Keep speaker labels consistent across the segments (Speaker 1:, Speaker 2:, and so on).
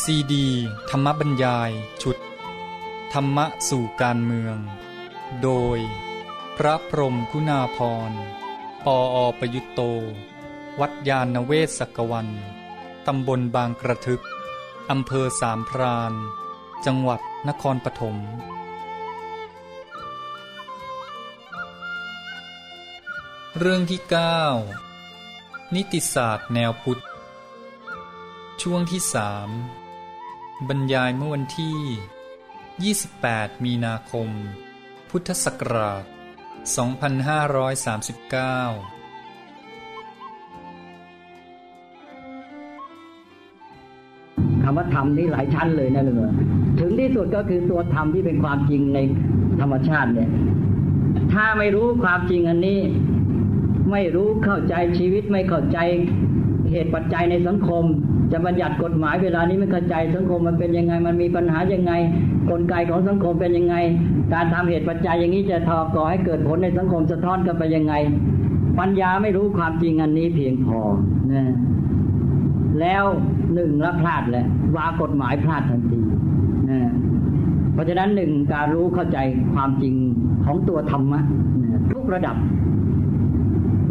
Speaker 1: ซีดี ธรรมบรรยาย ชุด ธรรมะสู่การเมือง โดย พระพรมคุณาพรปออประยุตโต วัดยาณเวศกวัน ตำบลบางกระทึก อำเภอสามพรานจังหวัดนครปฐมเรื่องที่ 9 นิติศาสตร์แนวพุทธ ช่วงที่สาม บรรยายเมื่อวันที่ 28 มีนาคม พุทธศักราช 2539
Speaker 2: คำว่าธรรมนี่หลายชั้นเลยนะเลยถึงที่สุดก็คือตัวธรรมที่เป็นความจริงในธรรมชาติเนี่ย ถ้าไม่รู้ความจริงอันนี้ ไม่รู้เข้าใจชีวิตไม่เข้าใจเหตุปัจจัยในสังคม จะบัญญัติกฎหมายเวลานี้ไม่เข้าใจสังคมมันเป็นยังไง มันมีปัญหายังไง กลไกของสังคมเป็นยังไง การทำเหตุปัจจัยอย่างนี้จะทอก่อให้เกิดผลในสังคมสะท้อนกันไปยังไง ปัญญาไม่รู้ความจริงอันนี้เพียงพอนะแล้วหนึ่งละพลาดแหละวากฎหมายพลาดทันทีนะเพราะฉะนั้นหนึ่งการรู้เข้าใจความจริงของตัวธรรมะนะทุกระดับ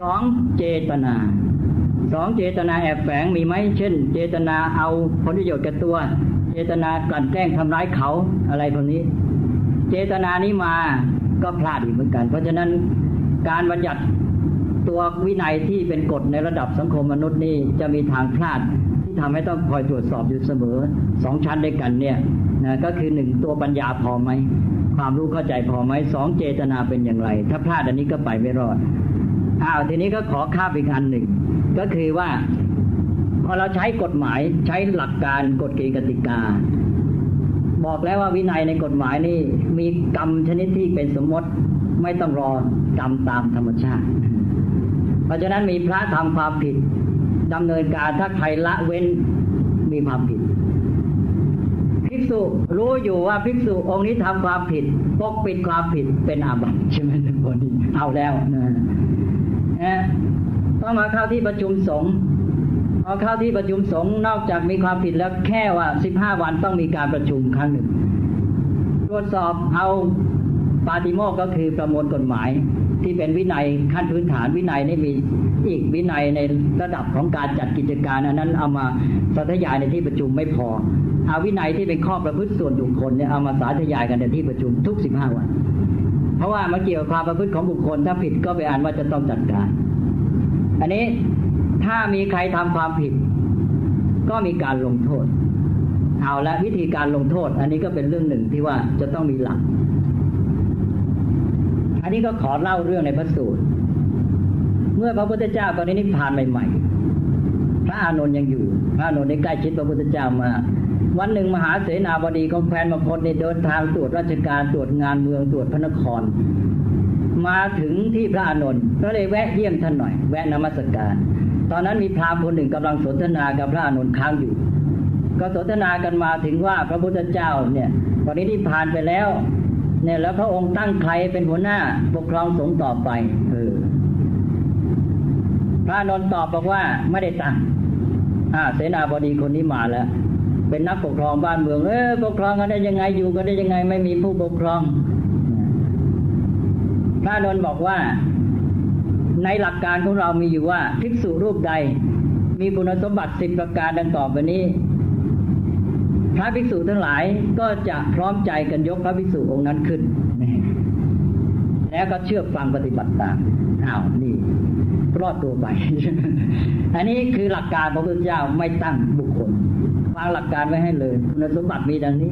Speaker 2: สองเจตนา สองเจตนาแอบแฝงมีไหมเช่น เจตนาเอาผลประโยชน์แกับตัว เจตนากลั่นแกล้งทำร้ายเขาอะไรพวกนี้ เจตนานี้มาก็พลาดอีกเหมือนกัน เพราะฉะนั้นการบัญญัติตัววินัยที่เป็นกฎในระดับสังคมมนุษย์นี่จะมีทางพลาดที่ทำให้ต้องคอยตรวจสอบอยู่เสมอสองชั้นด้วยกันเนี่ยนะก็คือหนึ่งตัวปัญญาพอไหมความรู้เข้าใจพอไหมสองเจตนาเป็นอย่างไร ถ้าพลาดอันนี้ก็ไปไม่รอด อ้าวทีนี้ก็ขอข้าบอีกอันหนึ่ง ก็คือว่า พอเราใช้กฎหมายใช้หลักการกฎเกณฑ์กติกา บอกแล้วว่าวินัยในกฎหมายนี่มีกรรมชนิดที่เป็นสมมติไม่ต้องรอกรรมตามธรรมชาติ เพราะฉะนั้นมีพระทำความผิดดำเนินการถ้าใครละเว้นมีความผิดภิกษุรู้อยู่ว่าภิกษุองค์นี้ทำความผิดปกปิดความผิดเป็นอาบัติใช่ไหมทุกคนเอาแล้วนะ นะต้องมาเข้าที่ประชุมสงฆ์พอเข้าที่ประชุมสงฆ์นอกจากมีความผิดแล้วแค่ว่าสิบห้าวันต้องมีการประชุมครั้งหนึ่ง ตรวจสอบเอาปาติโมกก็คือประมวลกฎหมายที่เป็นวินัยขั้นพื้นฐานวินัยนี่มีอีกวินัยในระดับของการจัดกิจการอันนั้นเอามาสาธยายในที่ประชุมไม่พอเอาวินัยที่เป็นข้อประพฤติส่วนบุคคลเนี่ยเอามาสาธยายกันในที่ประชุมทุกสิบห้าวัน เพราะว่ามาเกี่ยวกับความประพฤติของบุคคล ถ้าผิดก็ไปอ่านว่าจะต้องจัดการ อันนี้ถ้ามีใครทำความผิด ก็มีการลงโทษ เอาละวิธีการลงโทษ อันนี้ก็เป็นเรื่องหนึ่งที่ว่าจะต้องมีหลัก อันนี้ก็ขอเล่าเรื่องในพระสูตร เมื่อพระพุทธเจ้าตอนนี้นิพพานใหม่ ๆ พระอานนท์ยังอยู่ พระอานนท์ได้ใกล้ชิดพระพุทธเจ้ามา วันหนึ่งมหาเสนาบดีของแคว้นมคตในเดินทางตรวจราชการตรวจงานเมืองตรวจพระนคร มาถึงที่พระอานนท์ก็เลยแวะเยี่ยมท่านหน่อย แวะนมัสการ ตอนนั้นมีพราหมณ์คนหนึ่งกำลังสนทนากับพระอานนท์ค้างอยู่ ก็สนทนากันมาถึงว่าพระพุทธเจ้าเนี่ยตอนนี้ที่ผ่านไปแล้ว เนี่ยแล้วพระองค์ตั้งใครเป็นหัวหน้าปกครองสงฆ์ต่อไปเออพระอานนท์ตอบบอกว่าไม่ได้ตั้งอ่าเสนาบดีคนนี้มาแล้ว เป็นนักปกครองบ้านเมือง เออปกครองกันได้ยังไงอยู่กันได้ยังไง ไม่มีผู้ปกครอง พระนนท์บอกว่า ในหลักการของเรามีอยู่ว่าภิกษุรูปใด มีคุณสมบัติสิบประการดังต่อไปนี้ พระภิกษุทั้งหลายก็จะพร้อมใจกันยกพระภิกษุองค์นั้นขึ้น แล้วก็เชื่อฟังปฏิบัติตามอ้าวนี่รอดตัวไป อันนี้คือหลักการพระพุทธเจ้าไม่ตั้งบุคคล วางหลักการไว้ให้เลยคุณสมบัติมีดังนี้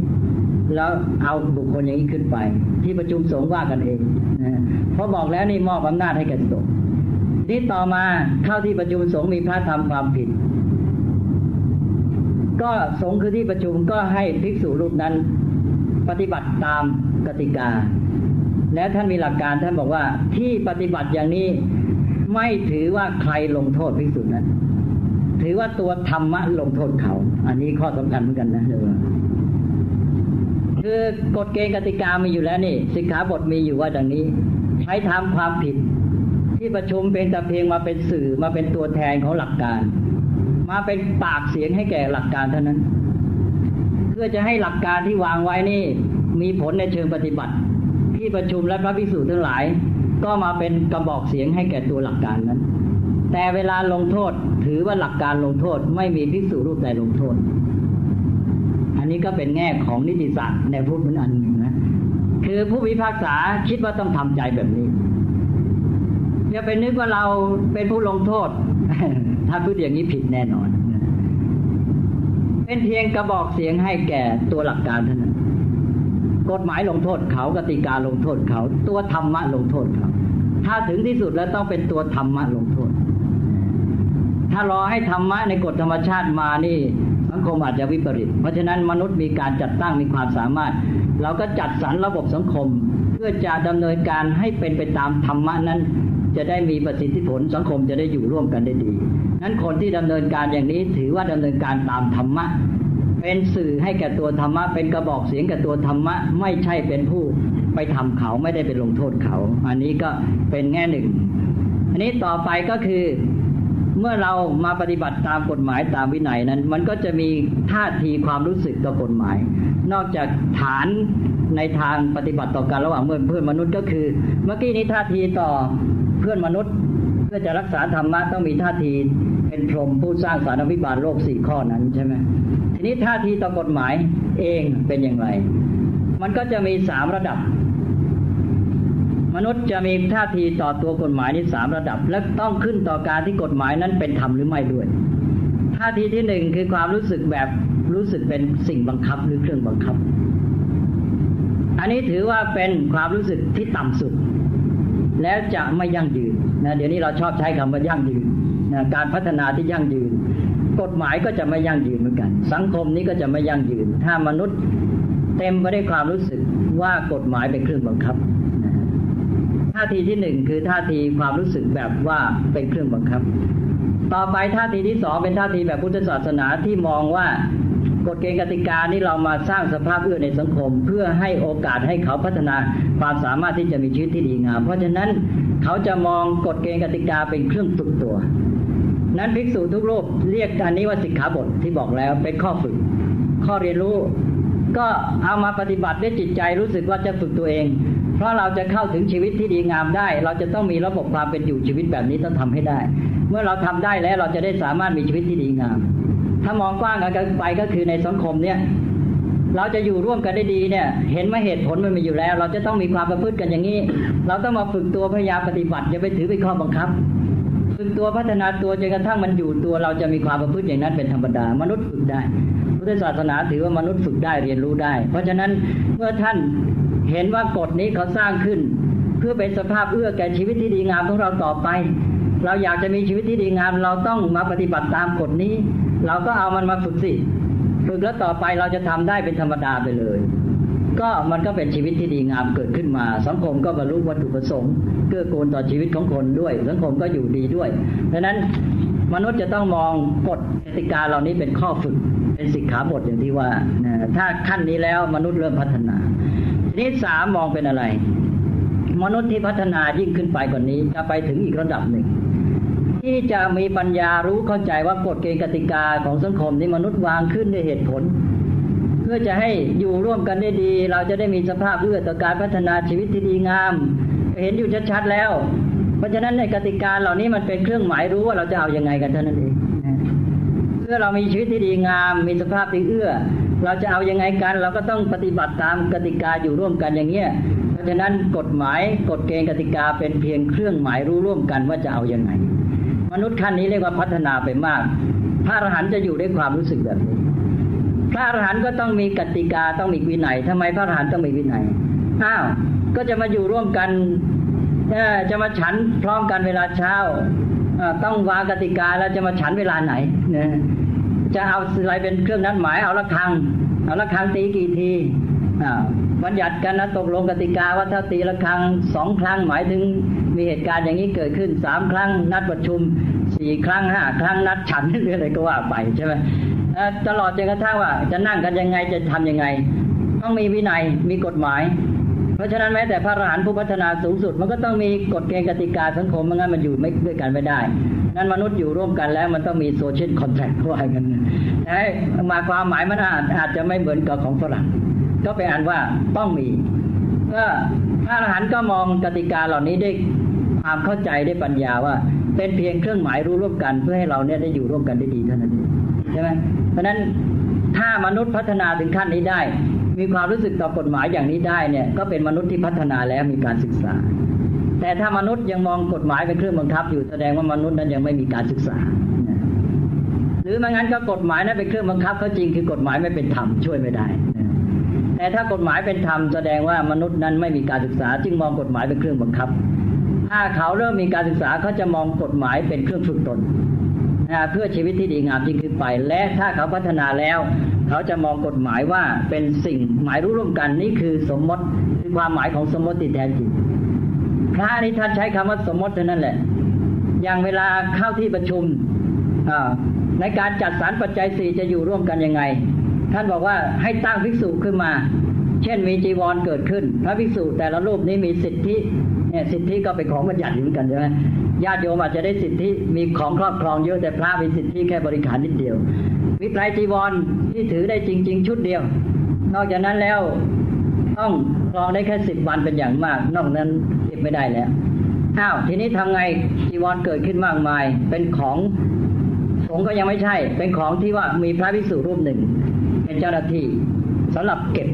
Speaker 2: แล้วเอาบุคคลอย่างนี้ขึ้นไป ที่ประชุมสงฆ์ว่ากันเองนะเพราะบอกแล้วนี่มอบอำนาจให้แก่สงฆ์นี่ต่อมาเข้าที่ประชุมสงฆ์มีพระทำความผิด ก็สงฆ์คือที่ประชุมก็ให้ภิกษุรูปนั้น ปฏิบัติตามกติกา และท่านมีหลักการท่านบอกว่าที่ปฏิบัติอย่างนี้ไม่ถือว่าใครลงโทษภิกษุนั้น ถือว่าตัวธรรมะลงโทษเขา อันนี้ข้อสำคัญเหมือนกันนะคือกฎเกณฑ์กติกามีอยู่แล้วนี่สิกขาบทมีอยู่ว่าดังนี้ ใช้ทำความผิด ที่ประชุมเป็นแต่เพียงมาเป็นสื่อมาเป็นตัวแทนของหลักการ มาเป็นปากเสียงให้แก่หลักการเท่านั้น เพื่อจะให้หลักการที่วางไว้นี่ มีผลในเชิงปฏิบัติ ที่ประชุมและพระภิกษุทั้งหลาย ก็มาเป็นกระบอกเสียงให้แก่ตัวหลักการนั้น แต่เวลาลงโทษถือว่าหลักการลงโทษไม่มีภิกษุรูปใดลงโทษ อันนี้ก็เป็นแง่ของนิติศาสตร์ในพูดเป็นอันหนึ่งนะคือผู้พิพากษาคิดว่าต้องทำใจแบบนี้อย่าไปนึกว่าเราเป็นผู้ลงโทษ ถ้าพูดอย่างนี้ผิดแน่นอน เป็นเพียงกระบอกเสียงให้แก่ตัวหลักการเท่านั้นกฎหมายลงโทษเขากติกาลงโทษเขา ตัวธรรมะลงโทษเขา ถ้าถึงที่สุดแล้วต้องเป็นตัวธรรมะลงโทษ ถ้ารอให้ธรรมะในกฎธรรมชาติมานี่สังคมอาจจะวิปริต เพราะฉะนั้นมนุษย์มีการจัดตั้งมีความสามารถ เราก็จัดสรรระบบสังคม เพื่อจะดำเนินการให้เป็นไปตามธรรมะนั้น จะได้มีประสิทธิผลสังคมจะได้อยู่ร่วมกันได้ดีนั้นคนที่ดำเนินการอย่างนี้ถือว่าดำเนินการตามธรรมะเป็นสื่อให้แก่ตัวธรรมะ เป็นกระบอกเสียงแก่ตัวธรรมะ ไม่ใช่เป็นผู้ไปทำเขาไม่ได้ไปลงโทษเขา อันนี้ก็เป็นแง่หนึ่ง อันนี้ต่อไปก็คือ เมื่อเรามาปฏิบัติตามกฎหมายตามวินัยนั้น มันก็จะมีท่าทีความรู้สึกต่อกฎหมาย นอกจากฐานในทางปฏิบัติต่อกันระหว่างเพื่อนเพื่อนมนุษย์ก็คือ เมื่อกี้นี้ท่าทีต่อเพื่อนมนุษย์ เพื่อจะรักษาธรรมะต้องมีท่าทีเป็นพรหมผู้สร้างสารวิบาลโลกสี่ข้อนั้นใช่ไหมทีนี้ท่าทีต่อกฎหมายเองเป็นอย่างไร มันก็จะมีสามระดับ มนุษย์จะมีท่าทีต่อตัวกฎหมายนี้สามระดับ และต้องขึ้นต่อการที่กฎหมายนั้นเป็นธรรมหรือไม่ด้วยท่าทีที่หนึ่งคือความรู้สึกแบบรู้สึกเป็นสิ่งบังคับหรือเครื่องบังคับ อันนี้ถือว่าเป็นความรู้สึกที่ต่ำสุด แล้วจะไม่ยั่งยืนนะเดี๋ยวนี้เราชอบใช้คำว่ายั่งยืนนะการพัฒนาที่ยั่งยืน กฎหมายก็จะไม่ยั่งยืนเหมือนกัน สังคมนี้ก็จะไม่ยั่งยืน ถ้ามนุษย์เต็มไปด้วยความรู้สึกว่ากฎหมายเป็นเครื่องบังคับ ท่าทีที่หนึ่งคือท่าทีความรู้สึกแบบว่าเป็นเครื่องบังคับ ต่อไปท่าทีที่สองเป็นท่าทีแบบพุทธศาสนาที่มองว่ากฎเกณฑ์กติกานี่เรามาสร้างสภาพเอื้อในสังคม เพื่อให้โอกาสให้เขาพัฒนาความสามารถที่จะมีชีวิตที่ดีงาม เพราะฉะนั้นเขาจะมองกฎเกณฑ์กติกาเป็นเครื่องฝึกตัว นั้นภิกษุทุกรูปเรียกอันนี้ว่าสิกขาบทที่บอกแล้วเป็นข้อฝึก ข้อเรียนรู้ ก็เอามาปฏิบัติด้วยจิตใจรู้สึกว่าจะฝึกตัวเอง เพราะเราจะเข้าถึงชีวิตที่ดีงามได้ เราจะต้องมีระบบความเป็นอยู่ชีวิตแบบนี้ต้องทำให้ได้ เมื่อเราทำได้แล้วเราจะได้สามารถมีชีวิตที่ดีงาม ถ้ามองกว้างกันไปก็คือในสังคมเนี่ยเราจะอยู่ร่วมกันได้ดีเนี่ย เห็นว่าเหตุผลมันมีอยู่แล้ว เราจะต้องมีความประพฤติกันอย่างนี้ เราต้องมาฝึกตัวพยายามปฏิบัติอย่าไปถือเป็นข้อบังคับ ฝึกตัวพัฒนาตัวจนกระทั่งมันอยู่ตัวเราจะมีความประพฤติอย่างนั้นเป็นธรรมดามนุษย์ฝึกได้พุทธศาสนาถือว่ามนุษย์ฝึกได้เรียนรู้ได้ เพราะฉะนั้นเมื่อท่านเห็นว่ากฎนี้เขาสร้างขึ้น เพื่อเป็นสภาพเอื้อแก่ชีวิตที่ดีงามของเราต่อไป เราอยากจะมีชีวิตที่ดีงาม เราต้องมาปฏิบัติตามกฎนี้ เราก็เอามันมาฝึกสิ ฝึกแล้วต่อไปเราจะทำได้เป็นธรรมดาไปเลย ก็มันก็เป็นชีวิตที่ดีงามเกิดขึ้นมา สังคมก็บรรลุวัตถุประสงค์เกื้อกูลต่อชีวิตของคนด้วย สังคมก็อยู่ดีด้วยดังนั้นมนุษย์จะต้องมองกฎกติกาเหล่านี้เป็นข้อฝึกเป็นสิกขาบทอย่างที่ว่าถ้าขั้นนี้แล้วมนุษย์เริ่มพัฒนา ทีนี้สามมองเป็นอะไร มนุษย์ที่พัฒนายิ่งขึ้นไปกว่านี้ จะไปถึงอีกระดับหนึ่ง ที่จะมีปัญญารู้เข้าใจว่ากฎเกณฑ์กติกาของสังคมนี้มนุษย์วางขึ้นด้วยเหตุผล พื่อจะให้อยู่ร่วมกันได้ดี เราจะได้มีสภาพเอื้อต่อการพัฒนาชีวิตที่ดีงาม เห็นอยู่ชัดๆแล้ว เพราะฉะนั้นในกติกาเหล่านี้มันเป็นเครื่องหมายรู้ว่าเราจะเอาอยัางไงกันเท่านั้นเองเพื่อเรามีชีวิตที่ดีงาม มีสภาพที่เอื้อ เราจะเอาอยัางไงกัน เราก็ต้องปฏิบัติตามกติกาอยู่ร่วมกันอย่างเงี้ยเพราะฉะนั้นกฎหมายกฎเกณฑ์กติกาเป็นเพียงเครื่องหมายรู้ร่วมกันว่าจะเอาอยัางไง มนุษย์ขั้นนี้เรียกว่าพัฒนาไปมาก พระอรหันต์จะอยู่ด้วยความรู้สึกแบบนี้ ระอรหันต์ก็ต้องมีกติกาต้องมีวินัยทำไมพระอรหันต์ต้องมีวินัยอ้าวก็จะมาอยู่ร่วมกันจะมาฉันพร้อมกันเวลาเช้าต้องวางกติกาแล้วจะมาฉันเวลาไหนนจะเอาอะไรเป็นเครื่องนัดหมายเอาละครังเอาละครังตีกี่ทีบัญญัติกันนะตกลงกติกาว่าถ้าตีละครังสองครั้งหมายถึงมีเหตุการณ์อย่างนี้เกิดขึ้นสามครั้งนัดประชุมสี่ครั้งห้าครั้งนัดฉันหรืออะไรก็ว่าไปใช่ไหม ตลอดจนกระทั่งว่า จะนั่งกันยังไงจะทํำยังไง ต้องมีวินัยมีกฎหมาย เพราะฉะนั้นแม้แต่พระอรหันต์ผู้พัฒนาสูงสุด มันก็ต้องมีกฎเกณฑ์กติกาสังคมไม่งั้นมันอยู่ไม่ด้วยกันไม่ได้ นั้นมนุษย์อยู่ร่วมกันแล้วมันต้องมีโซเชียลคอนแทคว่ากันแต่มาความหมายมันอาจอาจจะไม่เหมือนกับของฝรั่งก็เป็นอันว่าต้องมีก็พระอรหันต์ก็มองกติกาเหล่านี้ได้ความเข้าใจได้ปัญญาว่า เป็นเพียงเครื่องหมายรู้ร่วมกันเพื่อให้เราเนี่ยได้อยู่ร่วมกันได้ดีเท่านั้นเอง ใช่ไหมเพราะนั้นถ้ามนุษย์พัฒนาถึงขั้นนี้ได้ มีความรู้สึกต่อกฎหมายอย่างนี้ได้เนี่ย ก็เป็นมนุษย์ที่พัฒนาแล้วมีการศึกษา แต่ถ้ามนุษย์ยังมองกฎหมายเป็นเครื่องบังคับ อยู่แสดงว่ามนุษย์นั้นยังไม่มีการศึกษา หรือไม่งั้นก็กฎหมายนั้นเป็นเครื่องบังคับเขาจริงคือกฎหมายไม่เป็นธรรมช่วยไม่ได้ แต่ถ้ากฎหมายเป็นธรรมแสดงว่ามนุษย์นั้นไม่มีการศึกษา จึงมองกฎหมายเป็นเครื่องบังคับ ถ้าเขาเริ่มมีการศึกษาเขาจะมองกฎหมายเป็นเครื่องฝึกตน เพื่อชีวิตที่ดีงามจริงขึ้นไป และถ้าเขาพัฒนาแล้ว เขาจะมองกฎหมายว่าเป็นสิ่งหมายรู้ร่วมกันนี่คือสมมติคือความหมายของสมมติแท้จริงพระนี่ท่านใช้คำว่าสมมติเท่านั้นแหละ อย่างเวลาเข้าที่ประชุมในการจัดสรรปัจจัยสี่จะอยู่ร่วมกันยังไง ท่านบอกว่าให้ตั้งภิกษุขึ้นมา เช่นมีจีวรเกิดขึ้น พระภิกษุแต่ละรูปนี้มีสิทธิ เนี่ยสิทธิก็เป็นของบัญญัติเหมือนกันใช่ไหมญาติโยมอาจจะได้สิทธิมีของครอบครองเยอะแต่พระมีสิทธิแค่บริการนิดเดียว วิไตรจีวรที่ถือได้จริง ๆ ชุดเดียว นอกจากนั้นแล้วต้องครองได้แค่สิบวันเป็นอย่างมาก นอกนั้นเก็บไม่ได้แล้วอ้าวทีนี้ทำไงจีวรเกิดขึ้นมากมาย เป็นของสงก็ยังไม่ใช่ เป็นของที่ว่ามีพระภิกษุรูปหนึ่ง เป็นเจ้าหน้าที่สำหรับเก็บ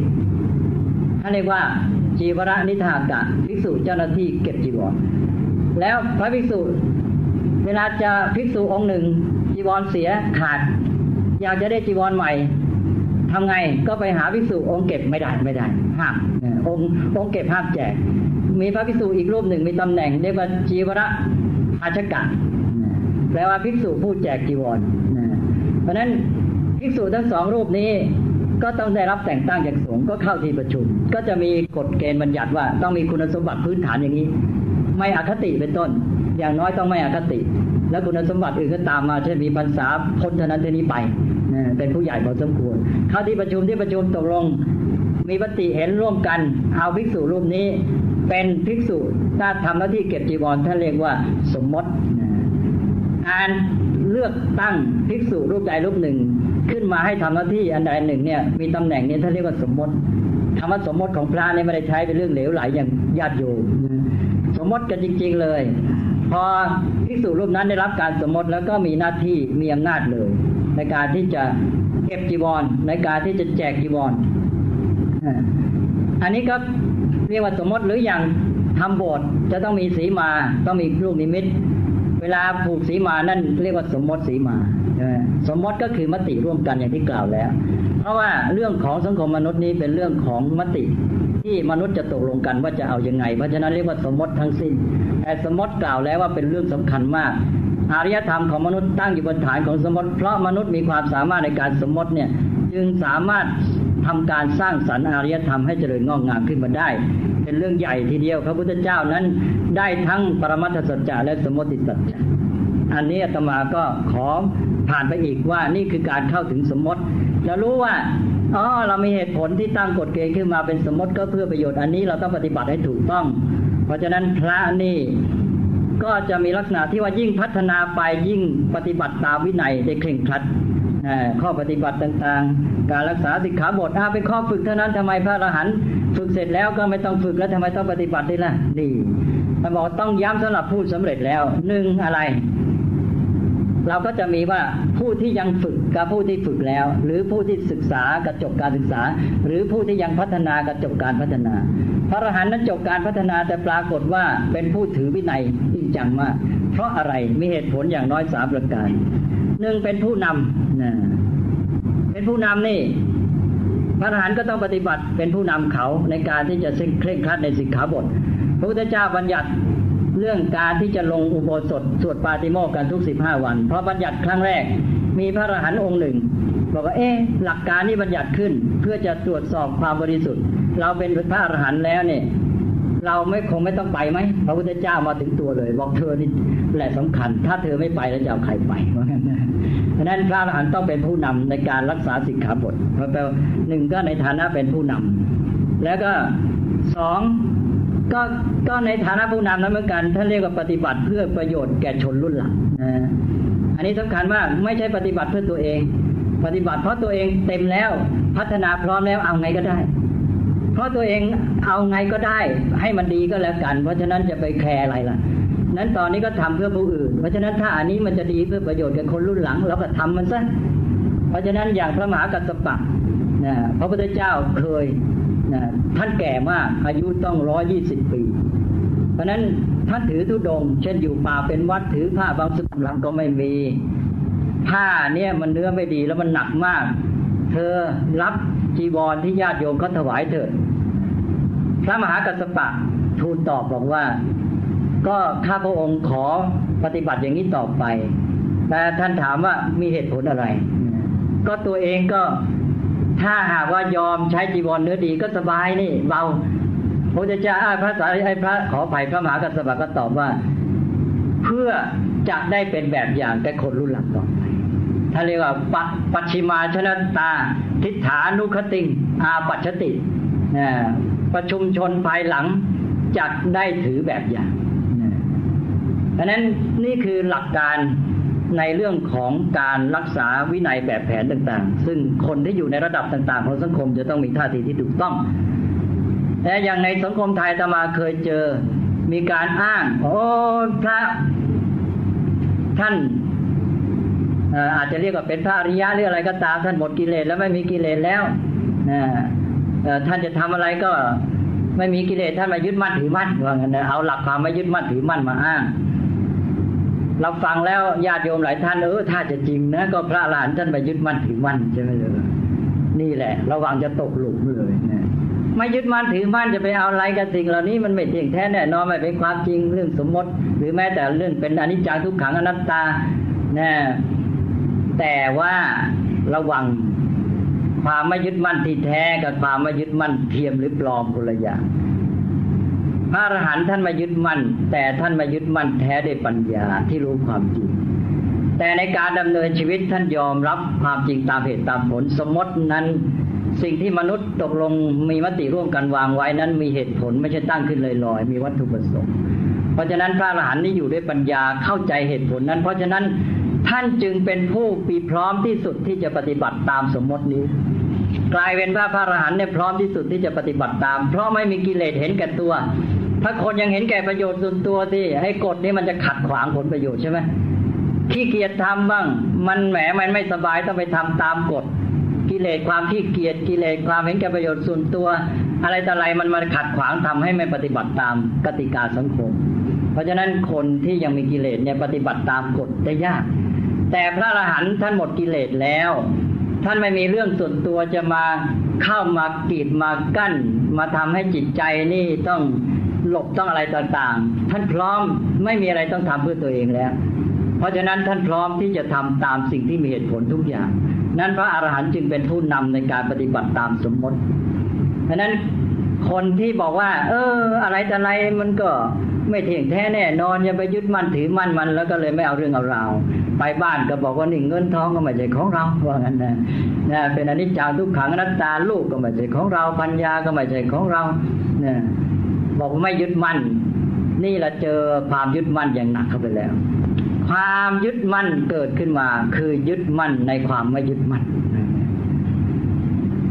Speaker 2: ท่านเรียกว่า จีวรนิทากะภิกษุเจ้าหน้าที่เก็บจีวร แล้วพระภิกษุ เวลาจะภิกษุองค์หนึ่ง จีวรเสียขาด อยากจะได้จีวรใหม่ทำไงก็ไปหาภิกษุองค์เก็บไม่ได้ไม่ได้ห้ามองค์องค์เก็บห้ามแจก มีพระภิกษุอีกรูปหนึ่งมีตำแหน่งเรียกว่าจีวรอาชกะแปลว่าภิกษุผู้แจกจีวรเพราะนั้นภิกษุทั้งสองรูปนี้ ก็ต้องได้รับแต่งตั้งจากสงฆ์ก็เข้าที่ประชุม ก็จะมีกฎเกณฑ์บัญญัติว่าต้องมีคุณสมบัติพื้นฐานอย่างนี้ ไม่อคติเป็นต้น อย่างน้อยต้องไม่อคติ แล้วคุณสมบัติอื่นก็ตามมาเช่นมีพรรษาพ้นเท่านั้นเท่านี้ไปเป็นผู้ใหญ่พอสมควร เข้าที่ประชุมที่ประชุมตกลง มีปฏิเห็นร่วมกัน เอาภิกษุรูปนี้ เป็นภิกษุถ้าทำหน้าที่เก็บจีวรท่านเรียกว่าสมมติการเลือกตั้งภิกษุรูปใดรูปหนึ่ง ขึ้นมาให้ทำหน้าที่อันใดหนึ่งเนี่ยมีตำแหน่งนี้ท่านเรียกว่าสมมติคำว่าสมมติของพระนี่ไม่ได้ใช้เป็นเรื่องเหลวไหลอย่างญาติโยมสมมติกันจริง ๆเลย พอภิกษุรูปนั้นได้รับการสมมติแล้วก็มีหน้าที่มีอำนาจเลย ในการที่จะเก็บจีวร ในการที่จะแจกจีวรอันนี้ก็เรียกว่าสมมติหรืออย่างทำโบสถ์จะต้องมีสีมาต้องมีลูกนิมิต เวลาผูกสีมานั่นเรียกว่าสมมติสีมาสมมติก็คือมติร่วมกันอย่างที่กล่าวแล้ว เพราะว่าเรื่องของสังคมมนุษย์นี้เป็นเรื่องของมติ ที่มนุษย์จะตกลงกันว่าจะเอาอยัางไง เพราะฉะนั้นเรียกว่าสมมติทั้งสิ้นแต่สมมติกล่าวแล้วว่าเป็นเรื่องสำคัญมากอารยธรรมของมนุษย์ตั้งอยู่บนฐานของสมมติ เพราะมนุษย์มีความสามารถในการสมมติเนี่ยจึงสามารถ ทำการสร้างสรรค์อารยธรรมให้เจริญงอกงามขึ้นมาได้ เป็นเรื่องใหญ่ทีเดียวพระพุทธเจ้านั้นได้ทั้งปรมัตถสัจจะและสมมติสัจจะอันนี้อาตมาก็ขอผ่านไปอีกว่านี่คือการเข้าถึงสมมติเรารู้ว่าอ๋อเรามีเหตุผลที่ตั้งกฎเกณฑ์ขึ้นมาเป็นสมมติก็เพื่อประโยชน์อันนี้เราต้องปฏิบัติให้ถูกต้อง เพราะฉะนั้นพระนี่ก็จะมีลักษณะที่ว่ายิ่งพัฒนาไปยิ่งปฏิบัติตามวินัยได้เคร่งครัด ข้อปฏิบัติต่างๆ การรักษาสิกขาบทอาเป็นข้อฝึกเท่านั้นทำไมพระอรหันต์ฝึกเสร็จแล้วก็ไม่ต้องฝึกแล้วทำไมต้องปฏิบัติด้วยล่ะนี่ท่านบอกต้องย้ำสำหรับผู้สำเร็จแล้วหนึ่งอะไร เราก็จะมีว่าผู้ที่ยังฝึกกับผู้ที่ฝึกแล้ว หรือผู้ที่ศึกษากับจบการศึกษา หรือผู้ที่ยังพัฒนากับจบการพัฒนา พระอรหันต์นั้นจบการพัฒนาแต่ปรากฏว่าเป็นผู้ถือวินัยจริงจังมากเพราะอะไรมีเหตุผลอย่างน้อยสามประการ หนึ่งเป็นผู้นำนะเป็นผู้นำนี่ พระอรหันต์ก็ต้องปฏิบัติเป็นผู้นำเขาในการที่จะเคร่งครัดในสิกขาบท พระพุทธเจ้าบัญญัติเรื่องการที่จะลงอุโบสถสวดปาติโมกกันทุกสิบห้าวัน เพราะบัญญัติครั้งแรก มีพระอรหันต์องค์หนึ่งบอกว่าเอ๊ะหลักการนี้บัญญัติขึ้นเพื่อจะตรวจสอบความบริสุทธิ์ เราเป็นพระอรหันต์แล้วเนี่ย เราไม่คงไม่ต้องไปไหมพระพุทธเจ้ามาถึงตัวเลย บอกเธอนี่แหละสำคัญ ถ้าเธอไม่ไปแล้วจะเอาใครไปเพราะฉะนั้นพระอรหันต์ต้องเป็นผู้นำในการรักษาสิกขาบทเพราะแปลหนึ่งก็ในฐานะเป็นผู้นำแล้วก็สองก็ก็ในฐานะผู้นำนั้นเหมือนกันท่านเรียกว่าปฏิบัติเพื่อประโยชน์แก่ชนรุ่นหลังอันนี้สำคัญมากไม่ใช่ปฏิบัติเพื่อตัวเอง ปฏิบัติเพราะตัวเองเต็มแล้วพัฒนาพร้อมแล้วเอาไงก็ได้ เพราะตัวเองเอาไงก็ได้ ให้มันดีก็แล้วกัน เพราะฉะนั้นจะไปแคร์อะไรล่ะ นั้นตอนนี้ก็ทำเพื่อผู้อื่น เพราะฉะนั้นถ้าอันนี้มันจะดีเพื่อประโยชน์แก่คนรุ่นหลังเราก็ทำมันซะ เพราะฉะนั้นอย่างพระมหากัสสปะนะพระพุทธเจ้าเคยนะท่านแก่มากอายุต้องร้อยี่สิบปี เพราะนั้นท่านถือธุดง เช่นอยู่ป่าเป็นวัดถือผ้าบางสุดหลังก็ไม่มีผ้าเนี่ยมันเนื้อไม่ดีแล้วมันหนักมาก เธอรับจีวรที่ญาติโยมเขาถวายเถิด พระมหากัสสปะทูลตอบบอกว่า ก็ข้าพระองค์ขอปฏิบัติอย่างนี้ต่อไป แต่ท่านถามว่ามีเหตุผลอะไร ก็ตัวเองก็ถ้าหากว่ายอมใช้จีวรเนื้อดีก็สบายนี่เบาพระเจ้าพระสารีไอ้พระขอไผ่พระมหากัสสปะก็ตอบว่า เพื่อจะได้เป็นแบบอย่างแก่คนรุ่นหลังต่อไปท่านเรียกว่าปปัชิมาชนะตา ทิฏฐานุคติงอาปัชติ ประชุมชนภายหลังจะได้ถือแบบอย่างเพราะนั้นนี่คือหลักการในเรื่องของการรักษาวินัยแบบแผนต่างๆ ซึ่งคนที่อยู่ในระดับต่างๆ ของสังคมจะต้องมีท่าทีที่ถูกต้อง แต่อย่างในสังคมไทยตมาเคยเจอมีการอ้าง โอ้พระท่านอาจจะเรียกว่าเป็นพระอริยะหรืออะไรก็ตามท่านหมดกิเลสแล้วไม่มีกิเลสแล้ว ท่านจะทำอะไรก็ไม่มีกิเลสท่านมายึดมั่นถือมั่นว่างั้นนะเอาหลักความไม่ยึดมั่นถือมั่นมาอ้างเราฟังแล้วญาติโยมหลายท่านเออถ้าจะจริงนะก็พระหลานท่านมายึดมั่นถือมั่นใช่ไหมเลยนี่แหละ ระวังจะตกหลุมเลยนะไม่ยึดมั่นถือมั่นจะไปเอาอะไรกับสิ่งเหล่านี้มันไม่เที่ยงแท้แน่นอนไม่เป็นความจริงเรื่องสมมติ หรือแม้แต่เรื่องเป็นอนิจจังทุกขังอนัตตานะแต่ว่าระวัง ความไม่ยึดมั่นที่แท้กับความไม่ยึดมั่นเทียมหรือปลอมคนละอย่างพระอรหันต์ท่านมายึดมั่น แต่ท่านมายึดมั่นแท้ด้วยปัญญาที่รู้ความจริง แต่ในการดำเนินชีวิตท่านยอมรับความจริงตามเหตุตามผลสมมตินั้น สิ่งที่มนุษย์ตกลงมีมติร่วมกันวางไว้นั้นมีเหตุผลไม่ใช่ตั้งขึ้นลอยๆมีวัตถุประสงค์เพราะฉะนั้นพระอรหันต์นี่อยู่ด้วยปัญญาเข้าใจเหตุผลนั้น เพราะฉะนั้นท่านจึงเป็นผู้ปีพร้อมที่สุดที่จะปฏิบัติตามสมมตินี้ กลายเป็นพระพระอรหันต์เนี่ยพร้อมที่สุดที่จะปฏิบัติตาม เพราะไม่มีกิเลสเห็นแก่ตัว ถ้าคนยังเห็นแก่ประโยชน์ส่วนตัวที่ให้กฎนี้มันจะขัดขวางผลประโยชน์ใช่ไหมขี้เกียจทำบ้าง มันแหมมันไม่สบายต้องไปทำตามกฎ กิเลสความขี้เกียจกิเลสความเห็นแก่ประโยชน์ส่วนตัว อะไรแต่อะไรมันมาขัดขวางทำให้ไม่ปฏิบัติตามกติกาสังคม เพราะฉะนั้นคนที่ยังมีกิเลสเนี่ยปฏิบัติตามกฎได้ยาก แต่พระอรหันต์ท่านหมดกิเลสแล้ว ท่านไม่มีเรื่องส่วนตัวจะมาเข้ามากีดมากั้น มาทำให้จิตใจนี่ต้องหลบต้องอะไรต่างๆ ท่านพร้อมไม่มีอะไรต้องทำเพื่อตัวเองแล้ว เพราะฉะนั้นท่านพร้อมที่จะทำตามสิ่งที่มีเหตุผลทุกอย่าง นั้นพระอรหันต์จึงเป็นผู้นำในการปฏิบัติตามสมมติเพราะนั้น คนที่บอกว่า เออ อะไรแต่อะไรมันก็ไม่เที่ยงแท้แน่นอนอย่าไปยึดมั่นถือมั่นมันแล้วก็เลยไม่เอาเรื่องเอาราวไปบ้านก็บอกว่านี่เงินทองก็ไม่ใช่ของเราว่างั้นนะนะเป็นอนิจจังทุกขังอนัตตาลูกก็ไม่ใช่ของเราปัญญาก็ไม่ใช่ของเราเนี่ยบอกไม่ยึดมั่น นี่เราเจอความยึดมั่นอย่างหนักเข้าไปแล้ว ความยึดมั่นเกิดขึ้นมา คือยึดมั่นในความไม่ยึดมั่น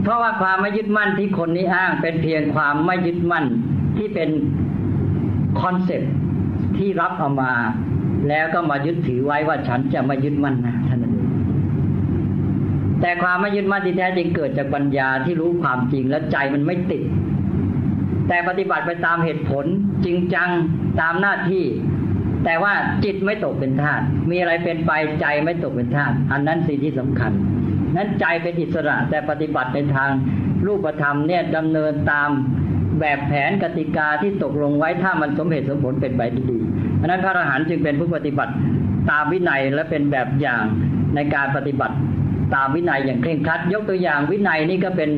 Speaker 2: เพราะว่าความไม่ยึดมั่นที่คนนี้อ้างเป็นเพียงความไม่ยึดมั่นที่เป็นคอนเซ็ปที่รับเอามา แล้วก็มายึดถือไว้ว่าฉันจะไม่ยึดมั่นนะท่านนั้นแต่ความไม่ยึดมั่นที่แท้จริงเกิดจากปัญญาที่รู้ความจริงแล้วใจมันไม่ติด แต่ปฏิบัติไปตามเหตุผลจริงจังตามหน้าที่ แต่ว่าจิตไม่ตกเป็นทาสมีอะไรเป็นไปใจไม่ตกเป็นทาสอันนั้นสิ่งที่สำคัญ นั้นใจเป็นอิสระแต่ปฏิบัติในทางรูปธรรมเนี่ยดำเนินตามแบบแผนกติกาที่ตกลงไว้ถ้ามันสมเหตุสมผลเป็นไปดีเพราะนั้นพระอรหันต์จึงเป็นผู้ปฏิบัติตามวินัยและเป็นแบบอย่างในการปฏิบัติตามวินัยอย่างเคร่งครัด ยกตัวอย่างวินัยนี่ก็เป็น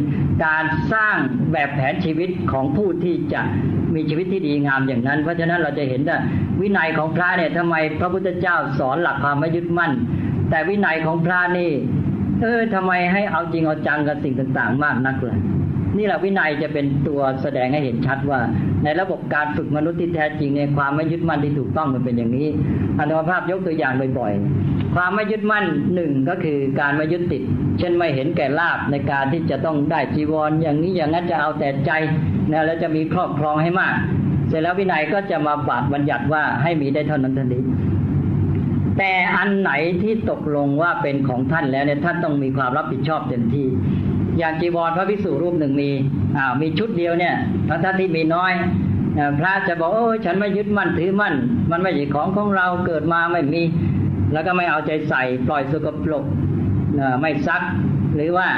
Speaker 2: การสร้างแบบแผนชีวิตของผู้ที่จะมีชีวิตที่ดีงามอย่างนั้น เพราะฉะนั้นเราจะเห็นว่าวินัยของพระเนี่ยทำไมพระพุทธเจ้าสอนหลักความไม่ยึดมั่น แต่วินัยของพระนี่ เออทำไมให้เอาจริงเอาจังกับสิ่งต่าง ๆ มากนักเลยนี่แหละวินัยจะเป็นตัวแสดงให้เห็นชัดว่า ในระบบการฝึกมนุษย์ที่แท้จริงในความไม่ยึดมั่นที่ถูกต้องมันเป็นอย่างนี้อัตภาพยกตัวอย่างบ่อยๆ ความไม่ยึดมั่นหนึ่งก็คือการไม่ยึดติด เช่นไม่เห็นแก่ลาบในการที่จะต้องได้จีวรอย่างนี้อย่างนั้นจะเอาแต่ใจนะแล้วจะมีครอบครองให้มาก เสร็จแล้ววินัยก็จะมาบาดบัญญัติว่าให้มีได้เท่านั้นเท่านี้ แต่อันไหนที่ตกลงว่าเป็นของท่านแล้วเนี่ยท่านต้องมีความรับผิดชอบเต็มที่อย่างจีวรพระภิกษุรูปหนึ่งมีอ่ามีชุดเดียวเนี่ยพระท่านที่มีน้อยพระจะบอกโอ้ฉันไม่ยึดมั่นถือมั่น มันไม่ใช่ของของเราเกิดมาไม่มี แล้วก็ไม่เอาใจใส่ ปล่อยสกปรกไม่ซัก หรือว่า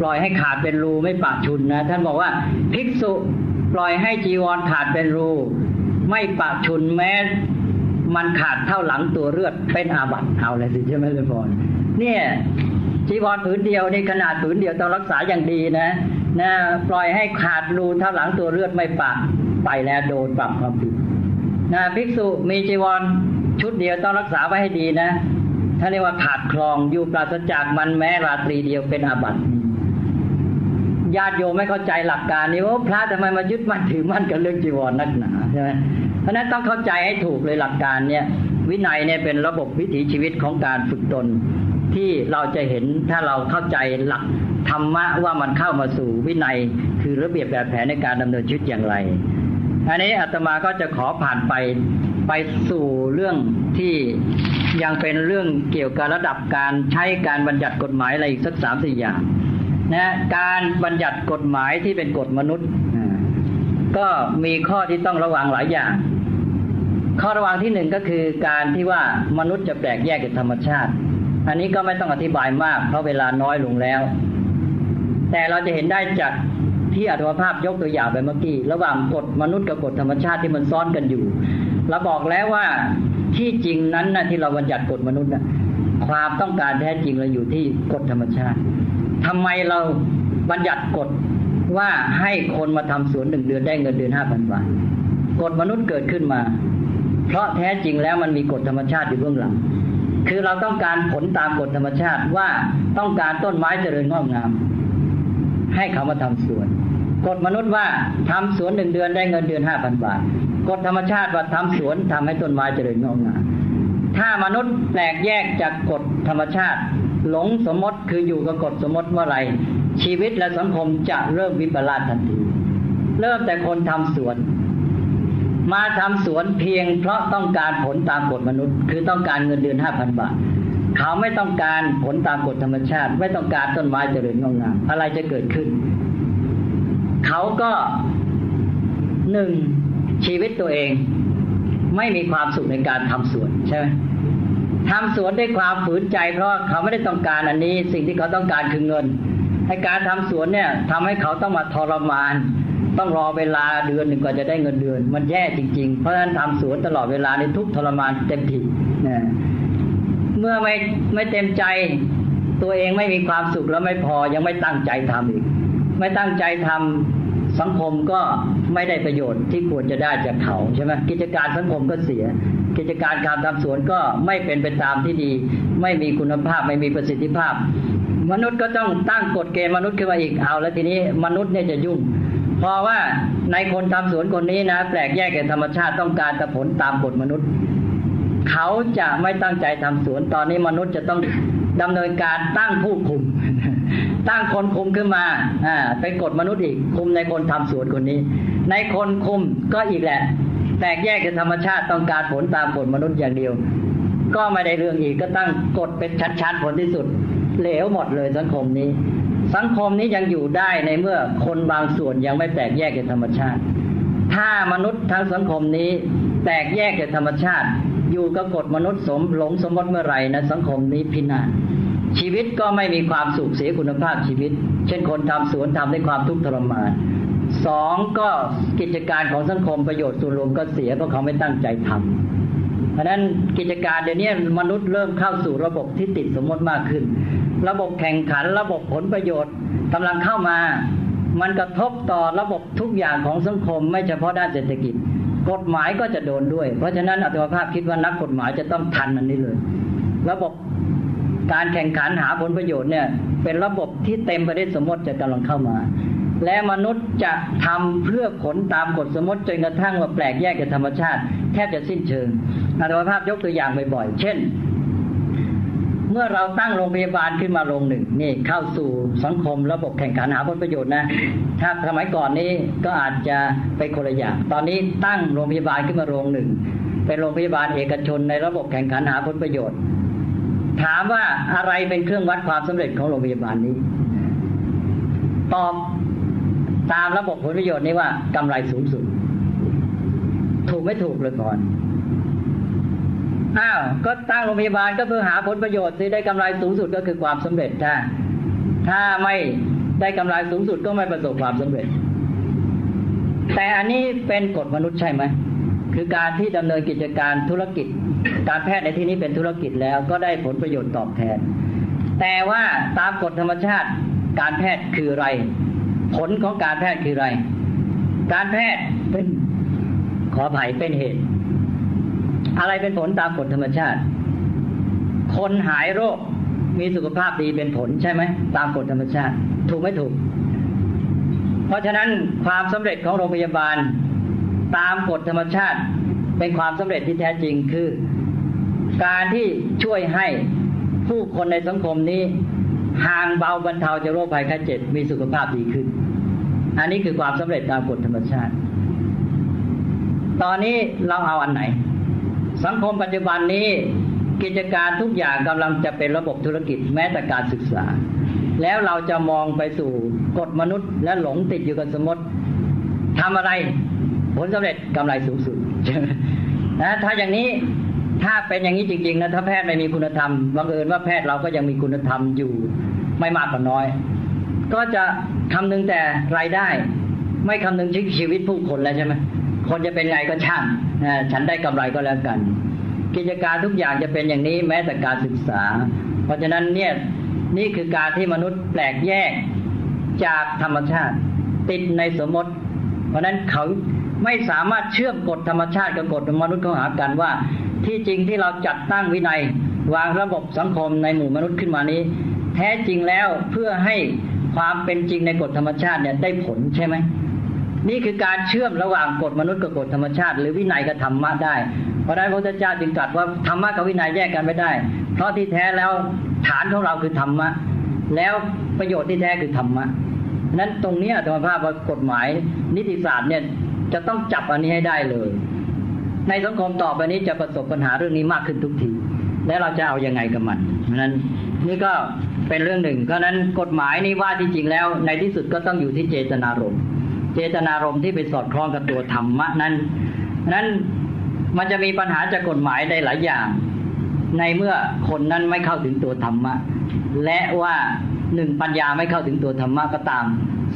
Speaker 2: ปล่อยให้ขาดเป็นรูไม่ปะชุนนะท่านบอกว่าภิกษุปล่อยให้จีวรขาดเป็นรู ไม่ปะชุนแม้ มันขาดเท่าหลังตัวเลือดเป็นอาบัติเอาเลยสิใช่ไหมเลยพรเนี่ยจีวรผืนเดียวในขนาดผืนเดียวต้องรักษาอย่างดีนะนะปล่อยให้ขาดรูเท่าหลังตัวเลือดไม่ปะไปแล้วโดนปรับความผิดนะภิกษุมีจีวรชุดเดียวต้องรักษาไว้ให้ดีนะ ถ้าเรียกว่าขาดคลองอยู่ปราศจากมันแม้ราตรีเดียวเป็นอาบัติ ญาติโยมไม่เข้าใจหลักการนี้ว่าพระทำไมมายึดมั่นถือมั่นกับเรื่องจีวรนักหนาใช่ไหมเพราะนั้นต้องเข้าใจให้ถูกเลยหลักการเนี่ยวินัยเนี่ยเป็นระบบวิถีชีวิตของการฝึกตน ที่เราจะเห็นถ้าเราเข้าใจหลักธรรมะว่ามันเข้ามาสู่วินัย คือระเบียบแบบแผนในการดำเนินชีวิตอย่างไร อันนี้อาตมาก็จะขอผ่านไปไปสู่เรื่องที่ยังเป็นเรื่องเกี่ยวกับระดับการใช้การบัญญัติกฎหมายอะไรอีกสักสามสี่อย่าง นะการบัญญัติกฎหมายที่เป็นกฎมนุษย์ ก็มีข้อที่ต้องระวังหลายอย่าง ข้อระวังที่หนึ่งก็คือการที่ว่ามนุษย์จะแปลกแยกจากธรรมชาติ อันนี้ก็ไม่ต้องอธิบายมากเพราะเวลาน้อยลงแล้ว แต่เราจะเห็นได้จาก ที่อัตภาพยกตัวอย่างไปเมื่อกี้ระหว่างกฎมนุษย์กับกฎธรรมชาติที่มันซ้อนกันอยู่เราบอกแล้วว่าที่จริงนั้นนะที่เราบัญญัติกฎมนุษย์นะความต้องการแท้จริงเราอยู่ที่กฎธรรมชาติทำไมเราบัญญัติกฎว่าให้คนมาทำสวนหนึ่งเดือนได้เงินเดือนห้าพันบาทกฎมนุษย์เกิดขึ้นมา เพราะแท้จริงแล้วมันมีกฎธรรมชาติอยู่เบื้องหลัง คือเราต้องการผลตามกฎธรรมชาติว่าต้องการต้นไม้เจริญงอกงาม ให้เขามาทำสวน กฎมนุษย์ว่าทำสวนหนึ่งเดือนได้เงินเดือนห้าพันบาท กฎธรรมชาติว่าทำสวนทำให้ต้นไม้เจริญงอกงามถ้ามนุษย์แปลกแยกจากกฎธรรมชาติ หลงสมมติคืออยู่กับกฎสมมติเมื่อไรชีวิตและสังคมจะเริ่มวิปลาสทันที เริ่มแต่คนทำสวน มาทำสวนเพียงเพราะต้องการผลตามกฎมนุษย์ คือต้องการเงินเดือนห้าพันบาท เขาไม่ต้องการผลตามกฎธรรมชาติ ไม่ต้องการต้นไม้เจริญงอกงามอะไรจะเกิดขึ้น เขาก็หนึ่งชีวิตตัวเอง ไม่มีความสุขในการทำสวนใช่ไหมทำสวนด้วยความฝืนใจเพราะเขาไม่ได้ต้องการอันนี้ สิ่งที่เขาต้องการคือเงินให้การทำสวนเนี่ยทำให้เขาต้องมาทรมาน ต้องรอเวลาเดือนหนึ่งกว่าจะได้เงินเดือน มันแย่จริง ๆ เพราะฉะนั้นทำสวนตลอดเวลาในทุกทรมานเต็มที่นะ เมื่อไม่ไม่เต็มใจ ตัวเองไม่มีความสุขแล้วไม่พอยังไม่ตั้งใจทำอีก ไม่ตั้งใจทำสังคมก็ไม่ได้ประโยชน์ที่ควรจะได้จากเขาใช่ไหมกิจการสังคมก็เสีย กิจการการทำสวนก็ไม่เป็นไปตามที่ดี ไม่มีคุณภาพไม่มีประสิทธิภาพ มนุษย์ก็ต้องตั้งกฎเกณฑ์มนุษย์ขึ้นมาอีกเอา แล้วทีนี้มนุษย์เนี่ยจะยุ่ง เพราะว่าในคนทำสวนคนนี้นะ แปลกแยกกับธรรมชาติต้องการแต่ผลตามกฎมนุษย์ เขาจะไม่ตั้งใจทำสวน ตอนนี้มนุษย์จะต้องดำเนินการตั้งผู้คุม ตั้งคนคุมขึ้นมาอ่าเป็นกฎมนุษย์อีก คุมในคนทำสวนคนนี้ ในคนคุมก็อีกแหละ แตกแยกกับธรรมชาติต้องการผลตามกฎมนุษย์อย่างเดียว ก็ไม่ได้เรื่องอีกก็ตั้งกฎเป็นชัดๆผลที่สุด เหลวหมดเลยสังคมนี้ สังคมนี้ยังอยู่ได้ในเมื่อคนบางส่วนยังไม่แตกแยกจากธรรมชาติ ถ้ามนุษย์ทั้งสังคมนี้แตกแยกจากธรรมชาติ อยู่กับกฎมนุษย์สมหลงสมมติเมื่อไหร่นะสังคมนี้พินาศชีวิตก็ไม่มีความสุขเสียคุณภาพชีวิต เช่นคนทำสวนทำด้วยความทุกข์ทรมานสองก็กิจการของสังคมประโยชน์ส่วนรวมก็เสียเพราะเขาไม่ตั้งใจทำเพราะนั้นกิจการเดี๋ยวนี้มนุษย์เริ่มเข้าสู่ระบบที่ติดสมมติมากขึ้น ระบบแข่งขันระบบผลประโยชน์กำลังเข้ามา มันกระทบต่อระบบทุกอย่างของสังคม ไม่เฉพาะด้านเศรษฐกิจ กฎหมายก็จะโดนด้วย เพราะฉะนั้นอัตมาภาพคิดว่านักกฎหมายจะต้องทันอันนี้เลย ระบบการแข่งขันหาผลประโยชน์เนี่ย เป็นระบบที่เต็มไปด้วยสมมติจะกำลังเข้ามา และมนุษย์จะทำเพื่อผลตามกฎสมมติจนกระทั่งว่าแปลกแยกจากธรรมชาติ แทบจะสิ้นเชิงอัตมาภาพยกตัวอย่างบ่อยๆเช่น เมื่อเราตั้งโรงพยาบาลขึ้นมาโรงหนึ่งนี่เข้าสู่สังคมระบบแข่งขันหาผลประโยชน์นะ ถ้าสมัยก่อนนี้ก็อาจจะไปคนละอย่างตอนนี้ตั้งโรงพยาบาลขึ้นมาโรงหนึ่งเป็นโรงพยาบาลเอกชนในระบบแข่งขันหาผลประโยชน์ ถามว่าอะไรเป็นเครื่องวัดความสำเร็จของโรงพยาบาลนี้ ตอบตามระบบผลประโยชน์นี้ว่ากำไรสูงสุด ถูกไม่ถูกเลยก่อน อ้าวก็ตั้งโรงพยาบาลก็เพื่อหาผลประโยชน์ที่ได้กำไรสูงสุดก็คือความสำเร็จถ้าถ้าไม่ได้กำไรสูงสุดก็ไม่ประสบความสำเร็จ แต่อันนี้เป็นกฎมนุษย์ใช่ไหมคือการที่ดำเนินกิจการธุรกิจ การแพทย์ในที่นี้เป็นธุรกิจแล้วก็ได้ผลประโยชน์ตอบแทน แต่ว่าตามกฎธรรมชาติ การแพทย์คืออะไร ผลของการแพทย์คืออะไร การแพทย์เป็นขออภัยเป็นเหตุ อะไรเป็นผลตามกฎธรรมชาติ คนหายโรคมีสุขภาพดีเป็นผลใช่ไหมตามกฎธรรมชาติ ถูกไม่ถูก เพราะฉะนั้นความสำเร็จของโรงพยาบาล ตามกฎธรรมชาติ เป็นความสำเร็จที่แท้จริงคือ การที่ช่วยให้ผู้คนในสังคมนี้ห่างเบาบรรเทาจากโรคภัยไข้เจ็บมีสุขภาพดีขึ้น อันนี้คือความสำเร็จตามกฎธรรมชาติ ตอนนี้เราเอาอันไหน สังคมปัจจุบันนี้กิจการทุกอย่างกำลังจะเป็นระบบธุรกิจแม้แต่การศึกษา แล้วเราจะมองไปสู่กฎมนุษย์และหลงติดอยู่กับสมมติทำอะไร ผลสำเร็จกำไรสูงสุดนะถ้าอย่างนี้ถ้าเป็นอย่างนี้จริงๆนะถ้าแพทย์ไม่มีคุณธรรมบังเอิญว่าแพทย์เราก็ยังมีคุณธรรมอยู่ไม่มากก็น้อย ก็จะคำนึงแต่รายได้ ไม่คำนึงชีวิตผู้คนแล้วใช่ไหม คนจะเป็นไงก็ช่างฉันได้กำไรก็แล้วกัน กิจการทุกอย่างจะเป็นอย่างนี้แม้แต่การศึกษา เพราะฉะนั้นเนี่ยนี่คือการที่มนุษย์แปลกแยกจากธรรมชาติ ติดในสมมติ เพราะนั้นเขาไม่สามารถเชื่อมกฎธรรมชาติกับกฎมนุษย์เข้าหากันว่า ที่จริงที่เราจัดตั้งวินัยวางระบบสังคมในหมู่มนุษย์ขึ้นมานี้ แท้จริงแล้วเพื่อให้ความเป็นจริงในกฎธรรมชาติเนี่ยได้ผลใช่ไหม นี่คือการเชื่อมระหว่างกฎมนุษย์กับกฎธรรมชาติ หรือวินัยกับธรรมะได้ เพราะนั้นพระพุทธเจ้าจึงตรัสว่าธรรมะกับวินัยแยกกันไม่ได้ เพราะที่แท้แล้วฐานของเราคือธรรมะ แล้วประโยชน์ที่แท้คือธรรมะนั้นตรงนี้ธรรมภาพากฎหมาย นิติศาสตร์เนี่ยจะต้องจับอันนี้ให้ได้เลย ในสังคมต่อไปนี้จะประสบปัญหาเรื่องนี้มากขึ้นทุกที แล้วเราจะเอาอยัางไงกับมันเพราะนั้นนี่ก็เป็นเรื่องหนึ่งเพราะนั้นกฎหมายนี้ว่าที่จริงแล้ว ในที่สุดก็ต้องอยู่ที่เจตนารมณ์ เจตนารมณ์ที่ไปสอดคล้องกับตัวธรรมะนั้นนั้นมันจะมีปัญหาจากกฎหมายได้หลายอย่าง ในเมื่อคนนั้นไม่เข้าถึงตัวธรรมะ และว่าหนึ่งปัญญาไม่เข้าถึงตัวธรรมะก็ตาม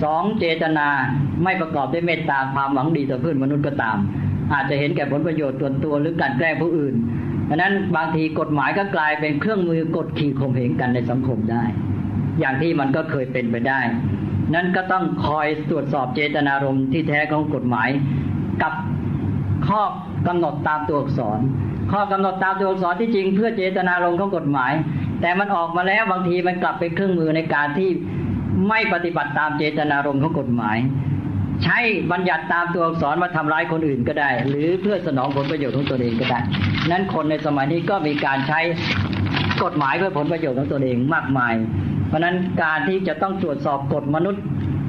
Speaker 2: สองเจตนาไม่ประกอบด้วยเมตตาความหวังดีต่อเพื่อนมนุษย์ก็ตาม อาจจะเห็นแก่ผลประโยชน์ตัวตัวหรือการแกล้งผู้อื่นดังนั้นบางทีกฎหมายก็กลายเป็นเครื่องมือกดขี่ข่มเหงกันในสังคมได้ อย่างที่มันก็เคยเป็นไปได้ นั้นก็ต้องคอยตรวจสอบเจตนารมณ์ที่แท้ของกฎหมาย กับข้อกำหนดตามตัวอักษร ข้อกำหนดตามตัวอักษรที่จริงเพื่อเจตนารมณ์ของกฎหมาย แต่มันออกมาแล้วบางทีมันกลับเป็นเครื่องมือในการที่ไม่ปฏิบัติตามเจตนารมณ์ของกฎหมาย ใช้บัญญัติตามตัวอักษรมาทำร้ายคนอื่นก็ได้ หรือเพื่อสนองผลประโยชน์ของตนเองก็ได้ นั้นคนในสมัยนี้ก็มีการใช้กฎหมายเพื่อผลประโยชน์ของตนเองมากมาย เพราะนั้นการที่จะต้องตรวจสอบกฎมนุษย์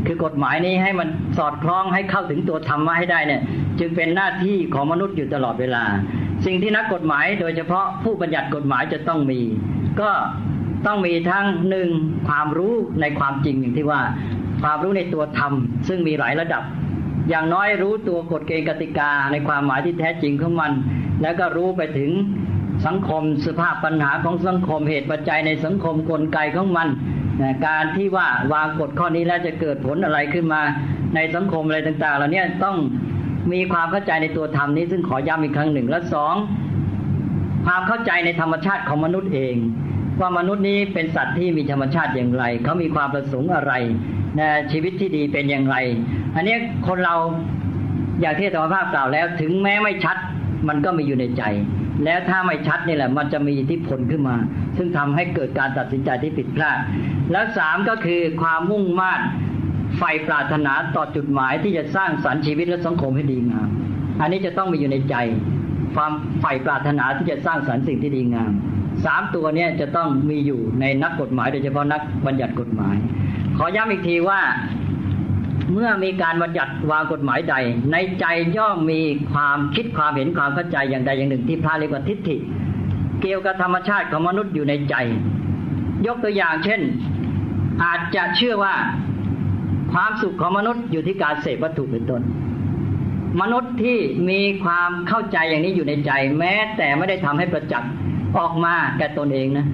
Speaker 2: คือกฎหมายนี้ให้มันสอดคล้องให้เข้าถึงตัวธรรมะให้ได้เนี่ย จึงเป็นหน้าที่ของมนุษย์อยู่ตลอดเวลา สิ่งที่นักกฎหมายโดยเฉพาะผู้บัญญัติกฎหมายจะต้องมี ก็ต้องมีทั้งหนึ่งความรู้ในความจริงอย่างที่ว่า ความรู้ในตัวธรรม ซึ่งมีหลายระดับ อย่างน้อยรู้ตัวกฎเกณฑ์กติกาในความหมายที่แท้จริงของมัน แล้วก็รู้ไปถึงสังคมสภาพปัญหาของสังคมเหตุปัจจัยในสังคมกลไกของมัน การที่ว่าวางกฎข้อนี้แล้วจะเกิดผลอะไรขึ้นมาในสังคมอะไรต่างๆเหล่านี้ต้องมีความเข้าใจในตัวธรรมนี้ ซึ่งขอย้ำอีกครั้งหนึ่งและสองความเข้าใจในธรรมชาติของมนุษย์เองว่ามนุษย์นี้เป็นสัตว์ที่มีธรรมชาติอย่างไร เขามีความประสงค์อะไรนะชีวิตที่ดีเป็นอย่างไร อันนี้คนเราอย่างที่ธรรมภาพกล่าวแล้ว ถึงแม้ไม่ชัดมันก็มีอยู่ในใจ แล้วถ้าไม่ชัดนี่แหละ มันจะมีอิทธิพลขึ้นมา ซึ่งทำให้เกิดการตัดสินใจที่ผิดพลาดแล้วสามก็คือความมุ่งมา่นใฝ่ปรารถนาต่อจุดหมายที่จะสร้างสรรค์ชีวิตและสังคมให้ดีงาม อันนี้จะต้องมีอยู่ในใจ ความใฝ่ปรารถนาที่จะสร้างสรรค์สิ่งที่ดีงามสามตัวนี้จะต้องมีอยู่ในนักกฎหมายโดยเฉพาะนักบัญญัติกฎหมาย ขอย้ำอีกทีว่าเมื่อมีการบัญญัติวางกฎหมายใด ในใจย่อมมีความคิดความเห็นความเข้าใจอย่างใดอย่างหนึ่งที่พระเรียกว่าทิฏฐิ เกี่ยวกับธรรมชาติของมนุษย์อยู่ในใจ ยกตัวอย่างเช่น อาจจะเชื่อว่าความสุขของมนุษย์อยู่ที่การเสพวัตถุเป็นต้น มนุษย์ที่มีความเข้าใจอย่างนี้อยู่ในใจ แม้แต่ไม่ได้ทำให้ประจักษ์ออกมาแก่ตนเองนะ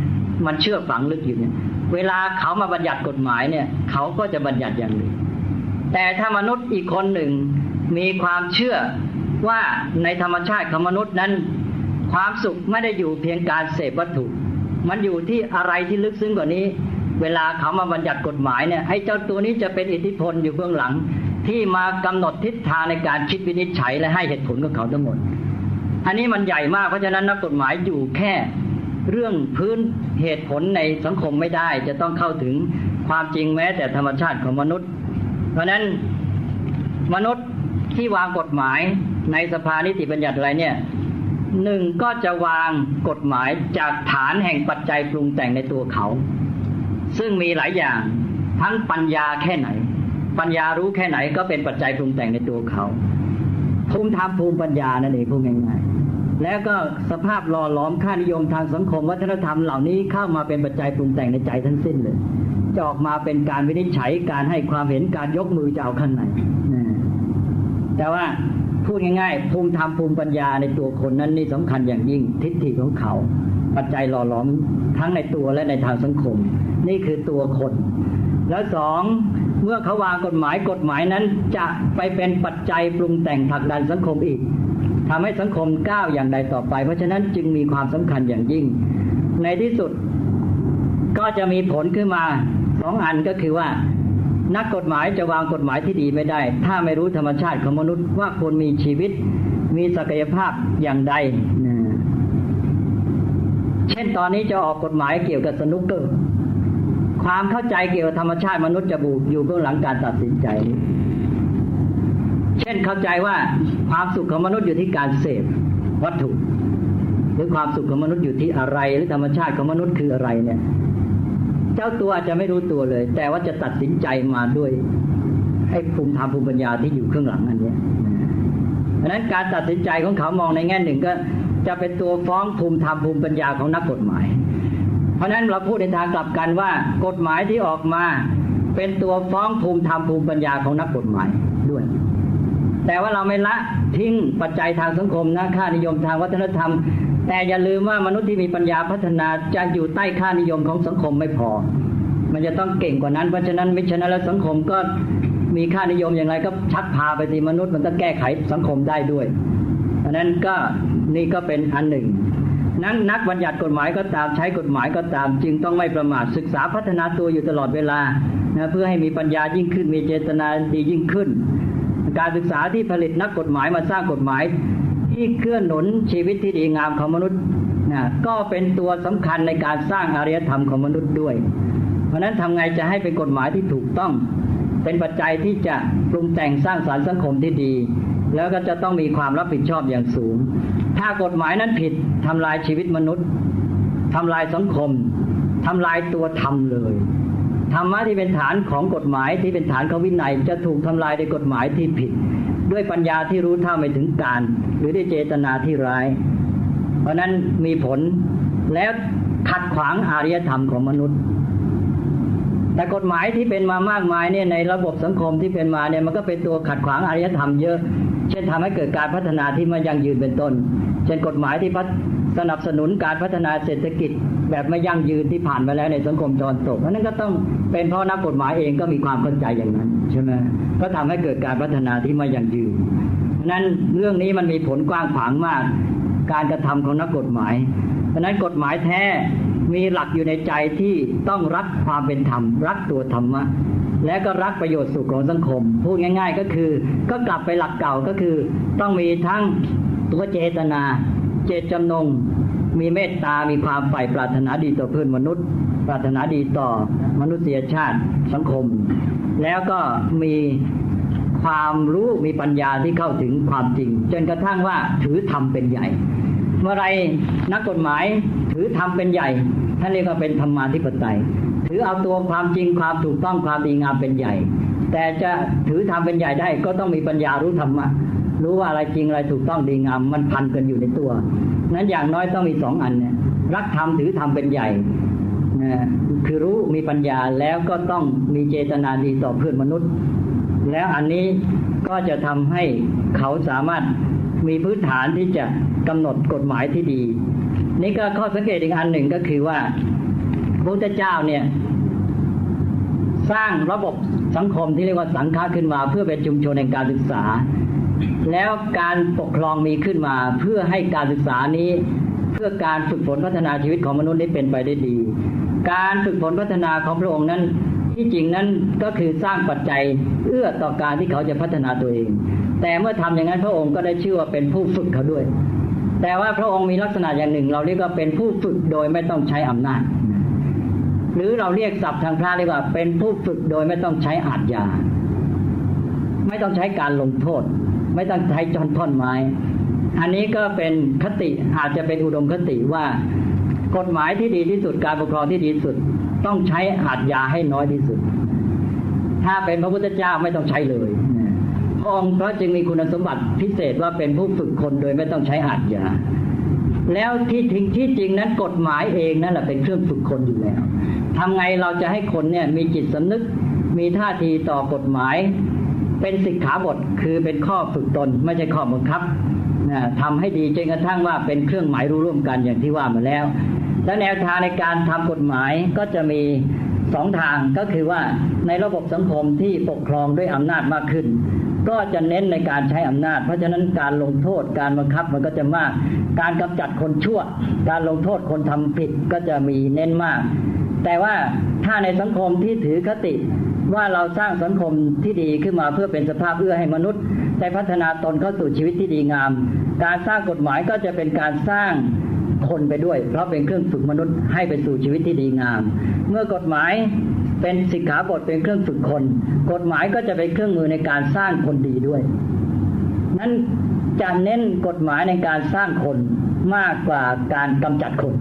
Speaker 2: มันเชื่อฝังลึกอยู่เนี่ย เวลาเขามาบัญญัติกฎหมายเนี่ย เขาก็จะบัญญัติอย่างนึ่งแต่ถ้ามนุษย์อีกคนหนึ่งมีความเชื่อว่าในธรรมชาติของมนุษย์นั้น ความสุขไม่ได้อยู่เพียงการเสพวัตถุ มันอยู่ที่อะไรที่ลึกซึ้งกว่านี้ เวลาเขามาบัญญัติกฎหมายเนี่ยไอ้เจ้าตัวนี้จะเป็นอิทธิพลอยู่เบื้องหลัง ที่มากำหนดทิศทางในการคิดวินิจฉัยและให้เหตุผลกับเขาทั้งหมด อันนี้มันใหญ่มากเพราะฉะนั้นนักกฎหมายอยู่แค่เรื่องพื้นเหตุผลในสังคมไม่ได้ จะต้องเข้าถึงความจริงแม้แต่ธรรมชาติของมนุษย์ เพราะนั้นมนุษย์ที่วางกฎหมายในสภานิติบัญญัติอะไรเนี่ยหนึ่งก็จะวางกฎหมายจากฐานแห่งปัจจัยปรุงแต่งในตัวเขา ซึ่งมีหลายอย่าง ทั้งปัญญาแค่ไหน ปัญญารู้แค่ไหนก็เป็นปัจจัยปรุงแต่งในตัวเขาภูมิธรรมภูมิปัญญานั่นเองพูดง่ายๆ แล้วก็สภาพหล่อหลอมค่านิยมทางสังคมวัฒนธรรมเหล่านี้เข้ามาเป็นปัจจัยปรุงแต่งในใจทั้งสิ้นเลยจะออกมาเป็นการวินิจฉัยการให้ความเห็นการยกมือจะเอาข้างไหนแต่ว่าพูดง่ายๆ ภูมิธรรมภูมิปัญญาในตัวคนนั้นนี่สำคัญอย่างยิ่งทิฏฐิของเขา ปัจจัยหล่อหลอมทั้งในตัวและในทางสังคม นี่คือตัวคน แล้วสองเมื่อเขาวางกฎหมายกฎหมายนั้นจะไปเป็นปัจจัยปรุงแต่งผลักดันสังคมอีกทำให้สังคมก้าวอย่างใดต่อไป เพราะฉะนั้นจึงมีความสำคัญอย่างยิ่ง ในที่สุดก็จะมีผลขึ้นมาสองอันก็คือว่านักกฎหมายจะวางกฎหมายที่ดีไม่ได้ ถ้าไม่รู้ธรรมชาติของมนุษย์ว่าคนมีชีวิต มีศักยภาพอย่างใด เช่นตอนนี้จะออกกฎหมายเกี่ยวกับสนุกเกอร์ความเข้าใจเกี่ยวกับธรรมชาติมนุษย์จะบูอยู่เบื้องหลังการตัดสินใจ เช่นเข้าใจว่าความสุขของมนุษย์อยู่ที่การเสพวัตถุ หรือความสุขของมนุษย์อยู่ที่อะไร หรือธรรมชาติของมนุษย์คืออะไรเนี่ย เจ้าตัวอาจจะไม่รู้ตัวเลย แต่ว่าจะตัดสินใจมาด้วยให้ภูมิธรรมภูมิปัญญาที่อยู่ข้างหลังอันนี้เพราะนั้นการตัดสินใจของเขามองในแง่หนึ่งก็ จะเป็นตัวฟ้องภูมิธรรมภูมิปัญญาของนักกฎหมาย เพราะนั้นเราพูดในทางกลับกันว่า กฎหมายที่ออกมาเป็นตัวฟ้องภูมิธรรมภูมิปัญญาของนักกฎหมายด้วย แต่ว่าเราไม่ละทิ้งปัจจัยทางสังคมนะค่านิยมทางวัฒนธรรม แต่อย่าลืมว่ามนุษย์ที่มีปัญญาพัฒนาจะอยู่ใต้ค่านิยมของสังคมไม่พอ มันจะต้องเก่งกว่านั้นเพราะฉะนั้นมิฉะนั้นแล้วสังคมก็มีค่านิยมอย่างไรก็ชักพาไปที่มนุษย์มันต้องแก้ไขสังคมได้ด้วยเพราะนั้นก็ นี่ก็เป็นอันหนึ่ง นั้นนักบัญญัติกฎหมายก็ตามใช้กฎหมายก็ตาม จึงต้องไม่ประมาทศึกษาพัฒนาตัวอยู่ตลอดเวลานะเพื่อให้มีปัญญายิ่งขึ้นมีเจตนาดียิ่งขึ้น การศึกษาที่ผลิตนักกฎหมายมาสร้างกฎหมาย ที่เคลื่อนหนุนชีวิตที่ดีงามของมนุษย์นะก็เป็นตัวสำคัญในการสร้างอารยธรรมของมนุษย์ด้วย เพราะนั้นทำไงจะให้เป็นกฎหมายที่ถูกต้อง เป็นปัจจัยที่จะปรุงแต่งสร้างสารรค์สังคมที่ดี แล้วก็จะต้องมีความรับผิดชอบอย่างสูง ถ้ากฎหมายนั้นผิดทำลายชีวิตมนุษย์ทำลายสังคมทำลายตัวธรรมเลยธรรมะที่เป็นฐานของกฎหมายที่เป็นฐานของวินัย จะถูกทำลายในกฎหมายที่ผิด ด้วยปัญญาที่รู้เท่าไม่ถึงการ หรือด้วยเจตนาที่ร้าย เพราะนั้นมีผลแล้วขัดขวางอารยธรรมของมนุษย์ แต่กฎหมายที่เป็นมามากมายเนี่ยในระบบสังคมที่เป็นมาเนี่ยมันก็เป็นตัวขัดขวางอารยธรรมเยอะ เช่นทำให้เกิดการพัฒนาที่มันยั่งยืนเป็นต้น เช่นกฎหมายที่สนับสนุนการพัฒนาเศรษฐกิจแบบไม่ยั่งยืนที่ผ่านมาแล้วในสังคมตอนตกนั้นก็ต้องเป็นเพราะนักกฎหมายเองก็มีความเข้าใจอย่างนั้นใช่ไหมก็ทำให้เกิดการพัฒนาที่ไม่ยั่งยืนนั้นเรื่องนี้มันมีผลกว้างขวางมาก การกระทำของนักกฎหมาย เพราะนั้นกฎหมายแท้ มีหลักอยู่ในใจที่ต้องรักความเป็นธรรม รักตัวธรรมะและก็รักประโยชน์สุขของสังคม พูดง่าย ๆ ก็คือ ก็กลับไปหลักเก่าก็คือ ต้องมีทั้งตัวเจตนา เจตจำนง มีเมตตา มีความใฝ่ปรารถนาดีต่อเพื่อนมนุษย์ ปรารถนาดีต่อมนุษยชาติสังคม แล้วก็มีความรู้มีปัญญาที่เข้าถึงความจริง จนกระทั่งว่าถือธรรมเป็นใหญ่ เมื่อไรนักกฎหมาย ถือธรรมเป็นใหญ่ ท่านเรียกว่าเป็นธรรมาธิปไตย ถือเอาตัวความจริงความถูกต้องความดีงามเป็นใหญ่ แต่จะถือธรรมเป็นใหญ่ได้ก็ต้องมีปัญญารู้ธรรมะรู้ว่าอะไรจริงอะไรถูกต้องดีงามมันพันกันอยู่ในตัว นั้นอย่างน้อยต้องมีสองอันเนี่ยรักธรรมถือธรรมเป็นใหญ่นะคือรู้มีปัญญาแล้วก็ต้องมีเจตนาดีต่อเพื่อนมนุษย์ แล้วอันนี้ก็จะทำให้เขาสามารถมีพื้นฐานที่จะกำหนดกฎหมายที่ดี นี่ก็ข้อสังเกตอีกอันหนึ่งก็คือว่าพระพุทธเจ้าเนี่ย สร้างระบบสังคมที่เรียกว่าสังฆาขึ้นมา เพื่อเป็นชุมชนแห่งการศึกษา แล้วการปกครองมีขึ้นมา เพื่อให้การศึกษานี้ เพื่อการฝึกฝนพัฒนาชีวิตของมนุษย์นี้เป็นไปได้ดี การฝึกฝนพัฒนาของพระองค์นั้นที่จริงนั้นก็คือสร้างปัจจัยเอื้อต่อการที่เขาจะพัฒนาตัวเอง แต่เมื่อทำอย่างนั้นพระองค์ก็ได้ชื่อว่าเป็นผู้ฝึกเขาด้วย แต่ว่าพระองค์มีลักษณะอย่างหนึ่ง เราเรียกว่าเป็นผู้ฝึกโดยไม่ต้องใช้อำนาจ หรือเราเรียกศัพท์ทางพระเรียกว่า เป็นผู้ฝึกโดยไม่ต้องใช้อาจยาไม่ต้องใช้การลงโทษ ไม่ต้องใช้จอนท่อนไม้ อันนี้ก็เป็นคติอาจจะเป็นอุดมคติว่ากฎหมายที่ดีที่สุดการปกครองที่ดีที่สุด ต้องใช้อาจยาให้น้อยที่สุด ถ้าเป็นพระพุทธเจ้าไม่ต้องใช้เลย องค์เพราะจึงมีคุณสมบัติพิเศษว่าเป็นผู้ฝึกคนโดยไม่ต้องใช้อาจยาแล้วที่ทิงที่จริงนั้นกฎหมายเองนั่นแหละเป็นเครื่องฝึกคนอยู่แล้วทำไงเราจะให้คนเนี่ยมีจิตสำนึกมีท่าทีต่อกฎหมาย เป็นสิกขาบทคือเป็นข้อฝึกตน ไม่ใช่ข้อบังคับนะทำให้ดีจนกระทั่งว่าเป็นเครื่องหมายรู้ร่วมกันอย่างที่ว่ามาแล้ว และแนวทางในการทำกฎหมายก็จะมีสองทางก็คือว่าในระบบสังคมที่ปกครองด้วยอำนาจมากขึ้น ก็จะเน้นในการใช้อำนาจ เพราะฉะนั้นการลงโทษการบังคับมันก็จะมาก การกำจัดคนชั่ว การลงโทษคนทำผิดก็จะมีเน้นมาก แต่ว่าถ้าในสังคมที่ถือคติว่าเราสร้างสังคมที่ดีขึ้นมาเพื่อเป็นสภาพเอื้อให้มนุษย์ได้พัฒนาตนเข้าสู่ชีวิตที่ดีงาม การสร้างกฎหมายก็จะเป็นการสร้างคนไปด้วย เพราะเป็นเครื่องฝึกมนุษย์ให้ไปสู่ชีวิตที่ดีงาม เมื่อกฎหมาย เป็นสิกขาบทเป็นเครื่องฝึกคน กฎหมายก็จะเป็นเครื่องมือในการสร้างคนดีด้วย นั้นจะเน้นกฎหมายในการสร้างคนมากกว่าการกำจัดคน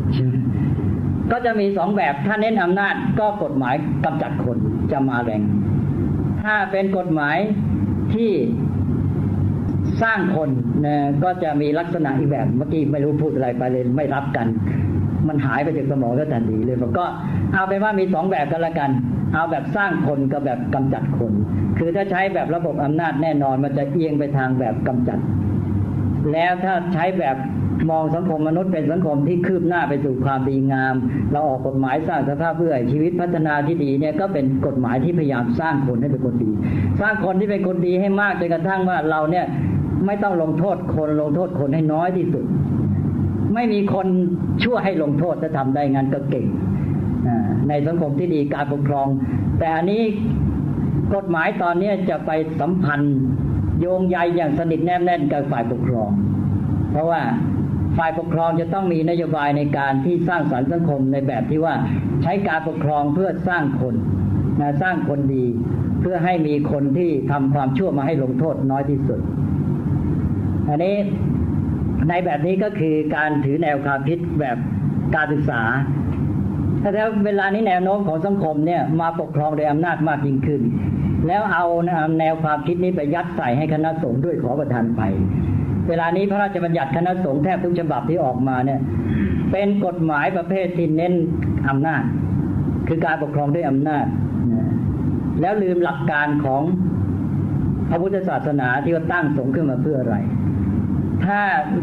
Speaker 2: ก็จะมีสองแบบ ถ้าเน้นอำนาจก็กฎหมายกำจัดคนจะมาแรง ถ้าเป็นกฎหมายที่สร้างคนนะก็จะมีลักษณะอีกแบบเมื่อกี้ไม่รู้พูดอะไรไปเลยไม่รับกัน มันหายไปจากสมองแล้วทันทีเลยผมก็เอาเป็นว่ามีสองแบบกันละกัน เอาแบบสร้างคนกับแบบกำจัดคน คือถ้าใช้แบบระบบอำนาจแน่นอนมันจะเอียงไปทางแบบกำจัด แล้วถ้าใช้แบบมองสังคมมนุษย์เป็นสังคมที่คืบหน้าไปสู่ความดีงาม เราออกกฎหมายสร้างสภาพเพื่อชีวิตพัฒนาที่ดีเนี่ยก็เป็นกฎหมายที่พยายามสร้างคนให้เป็นคนดี สร้างคนที่เป็นคนดีให้มากจนกระทั่งว่าเราเนี่ยไม่ต้องลงโทษคนลงโทษคนให้น้อยที่สุด ไม่มีคนชั่วให้ลงโทษถ้าทำได้งั้นก็เก่ง ในสังคมที่ดีการปกครอง แต่อันนี้กฎหมายตอนนี้จะไปสัมพันธ์ โยงใยอย่างสนิทแนบแน่นกับฝ่ายปกครอง เพราะว่าฝ่ายปกครองจะต้องมีนโยบายในการที่สร้างสรรค์สังคมในแบบที่ว่าใช้การปกครองเพื่อสร้างคนนะสร้างคนดี เพื่อให้มีคนที่ทำความชั่วมาให้ลงโทษน้อยที่สุด อันนี้ในแบบนี้ก็คือการถือแนวความคิดแบบการศึกษา แล้วเวลานี้แนวโน้มของสังคมเนี่ยมาปกครองโดยอำนาจมากยิ่งขึ้น แล้วเอาแนวความคิดนี้ไปยัดใส่ให้คณะสงฆ์ด้วยขอประทานไป เวลานี้พระราชบัญญัติคณะสงฆ์แทบทุกฉบับที่ออกมาเนี่ยเป็นกฎหมายประเภทที่เน้นอำนาจ คือการปกครองด้วยอำนาจ แล้วลืมหลักการของพระพุทธศาสนาที่ว่าตั้งสงฆ์ขึ้นมาเพื่ออะไรถ้า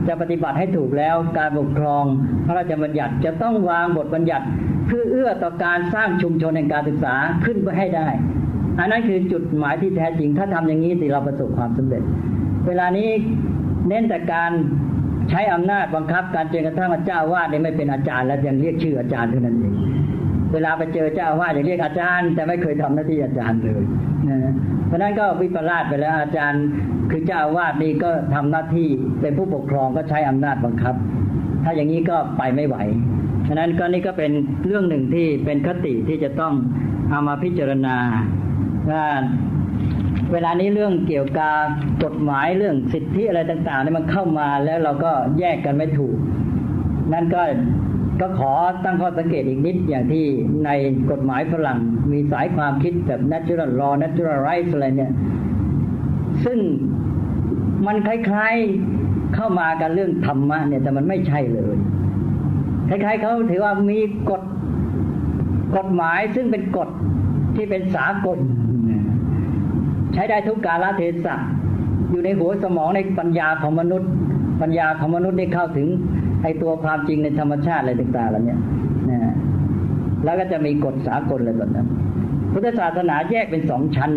Speaker 2: จะปฏิบัติให้ถูกแล้วการปกครองพระราชบัญญัติจะต้องวางบทบัญญัติ เพื่อเอื้อต่อการสร้างชุมชนแห่งการศึกษาขึ้นไปให้ได้ อันนั้นคือจุดหมายที่แท้จริง ถ้าทำอย่างนี้สิเราประสบความสำเร็จ เวลานี้เน้นแต่การใช้อำนาจบังคับการเจรกระทั่งเจ้าวาดนี่ไม่เป็นอาจารย์ แล้วยังเรียกชื่ออาจารย์เท่านั้นเองเวลาไปเจอเจ้าวาดยังเรียกอาจารย์แต่ไม่เคยทำหน้าที่อาจารย์เลยนะเพราะนั้นก็วิปลาสไปแล้วอาจารย์ คือเจ้าวาดนี่ก็ทำหน้าที่เป็นผู้ปกครองก็ใช้อำนาจบังคับ ถ้าอย่างนี้ก็ไปไม่ไหว ฉะนั้นก็นี่ก็เป็นเรื่องหนึ่งที่เป็นคติที่จะต้องเอามาพิจารณาว่าเวลานี้เรื่องเกี่ยวกับกฎหมายเรื่องสิทธิอะไรต่างๆนี่มันเข้ามาแล้วเราก็แยกกันไม่ถูก นั่นก็ก็ขอตั้งข้อสังเกตอีกนิดอย่างที่ในกฎหมายฝรั่งมีสายความคิดแบบ natural law natural rights อะไรเนี่ย ซึ่งมันคล้ายๆเข้ามากันเรื่องธรรมะเนี่ยแต่มันไม่ใช่เลย คล้ายๆเขาถือว่ามีกฎกฎหมายซึ่งเป็นกฎที่เป็นสากล ใช้ได้ทุกกาลเทศะอยู่ในหัวสมองในปัญญาของมนุษย์ ปัญญาของมนุษย์ได้เข้าถึงไอตัวความจริงในธรรมชาติอะไรต่างๆเหล่านี้นะแล้วก็จะมีกฎสากลอะไรแบบนั้นพุทธศาสนาแยกเป็นสองชั้น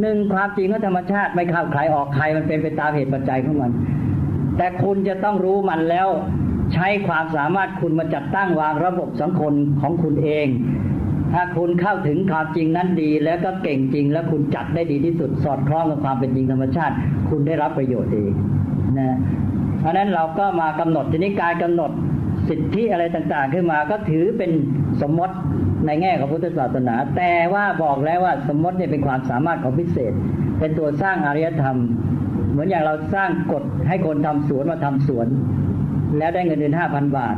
Speaker 2: หนึ่งความจริงของธรรมชาติไม่เข้าใครออกใครมันเป็นไปตามเหตุปัจจัยของมัน แต่คุณจะต้องรู้มันแล้ว ใช้ความสามารถคุณมาจัดตั้งวางระบบสังคมของคุณเอง ถ้าคุณเข้าถึงความจริงนั้นดี แล้วก็เก่งจริง แล้วคุณจัดได้ดีที่สุดสอดคล้องกับความเป็นจริงธรรมชาติ คุณได้รับประโยชน์เองนะเพราะนั้นเราก็มากำหนดทีนี้การกำหนดสิทธิอะไรต่างๆ ขึ้นมาก็ถือเป็นสมมติในแง่ของพุทธศาสนา แต่ว่าบอกแล้วว่าสมมติเนี่ยเป็นความสามารถของพิเศษ เป็นตัวสร้างอารยธรรม เหมือนอย่างเราสร้างกฎให้คนทำสวนมาทำสวน แล้วได้เงินเดือนห้าพันบาท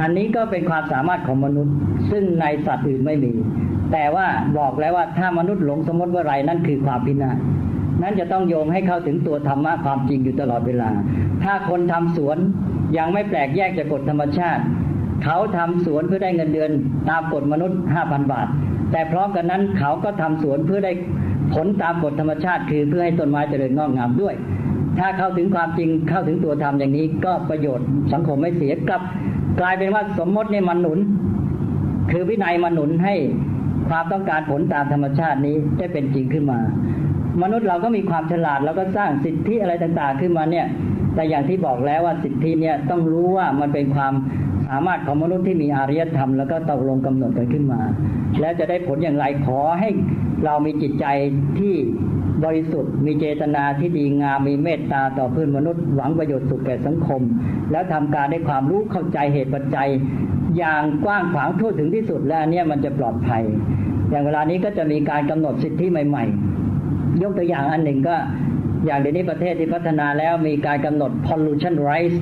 Speaker 2: อันนี้ก็เป็นความสามารถของมนุษย์ ซึ่งในสัตว์อื่นไม่มี แต่ว่าบอกแล้วว่าถ้ามนุษย์หลงสมมติว่าไรนั่นคือความพินาศนั้นจะต้องโยงให้เข้าถึงตัวธรรมะความจริงอยู่ตลอดเวลา ถ้าคนทำสวนยังไม่แปลกแยกจากกฎธรรมชาติ เขาทำสวนเพื่อได้เงินเดือนตามกฎมนุษย์ห้าพันบาท แต่พร้อมกันนั้นเขาก็ทำสวนเพื่อได้ผลตามกฎธรรมชาติ คือเพื่อให้ต้นไม้เจริญงอกงามด้วย ถ้าเข้าถึงความจริงเข้าถึงตัวธรรมอย่างนี้ ก็ประโยชน์สังคมไม่เสียกลับ กลายเป็นว่าสมมติเนี่ยมันหนุน คือวินัยมันหนุนให้ความต้องการผลตามธรรมชาตินี้ได้เป็นจริงขึ้นมา มนุษย์เราก็มีความฉลาดแล้วก็สร้างสิทธิอะไรต่างๆ ขึ้นมาเนี่ย แต่อย่างที่บอกแล้วว่าสิทธิเนี่ยต้องรู้ว่ามันเป็นความสามารถของมนุษย์ที่มีอารยธรรมแล้วก็ตกลงกำหนดกันขึ้นมา แล้วจะได้ผลอย่างไรขอให้เรามีจิตใจที่ บริสุทธิ์ มีเจตนาที่ดีงามมีเมตตาต่อเพื่อนมนุษย์หวังประโยชน์สุขแก่สังคม แล้วทำการได้ความรู้เข้าใจเหตุปัจจัย อย่างกว้างขวางทั่วถึงที่สุดแล้วอันนี้มันจะปลอดภัย อย่างเวลานี้ก็จะมีการกำหนดสิทธิใหม่ ๆ ยกตัวอย่างอันหนึ่งก็อย่างเดี๋ยวนี้ประเทศที่พัฒนาแล้วมีการกำหนด pollution rights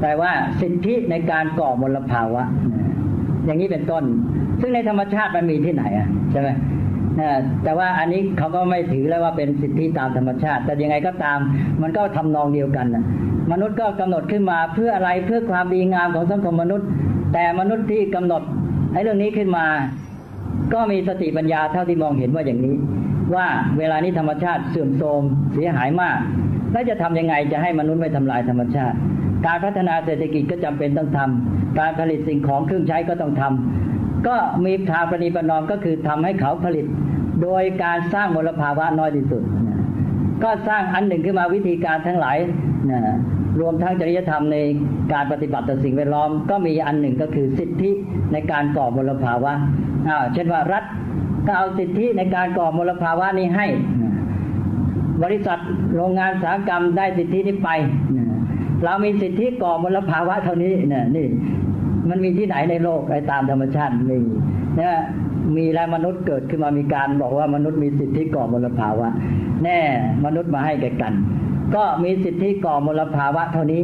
Speaker 2: แต่ว่าสิทธิในการก่อมลภาวะ อย่างนี้เป็นต้น ซึ่งในธรรมชาติมันมีที่ไหนอะใช่ไหม แต่ว่าอันนี้เขาก็ไม่ถือแล้วว่าเป็นสิทธิตามธรรมชาติ แต่ยังไงก็ตาม มันก็ทำนองเดียวกันนะมนุษย์ก็กำหนดขึ้นมาเพื่ออะไรเพื่อความดีงามของสังคมมนุษย์ แต่มนุษย์ที่กำหนดให้เรื่องนี้ขึ้นมา ก็มีสติปัญญาเท่าที่มองเห็นว่าอย่างนี้ ว่าเวลานี้ธรรมชาติเสื่อมโทรมเสียหายมากแล้วจะทำยังไงจะให้มนุษย์ไม่ทำลายธรรมชาติ การพัฒนาเศรษฐกิจก็จำเป็นต้องทำการผลิตสิ่งของเครื่องใช้ก็ต้องทำ ก็มีทางปณีประนอมก็คือทำให้เขาผลิต โดยการสร้างมลภาวะน้อยที่สุด ก็สร้างอันหนึ่งขึ้นมาวิธีการทั้งหลายนะรวมทั้งจริยธรรมในการปฏิบัติต่อสิ่งแวดล้อม ก็มีอันหนึ่งก็คือสิทธิในการก่อมลภาวะอ้าวเช่นว่ารัฐก็เอาสิทธิในการก่อมลภาวะนี้ให้ บริษัทโรงงานสาหกรรมได้สิทธินี้ไป เรามีสิทธิก่อมลภาวะเท่านี้นี่นี่ มันมีที่ไหนในโลกไอ้ตามธรรมชาติมีนะมีแล้วมนุษย์เกิดขึ้นมามีการบอกว่ามนุษย์มีสิทธิก่อมลภาวะ แน่มนุษย์มาให้แก่กัน ก็มีสิทธิก่อมลภาวะเท่านี้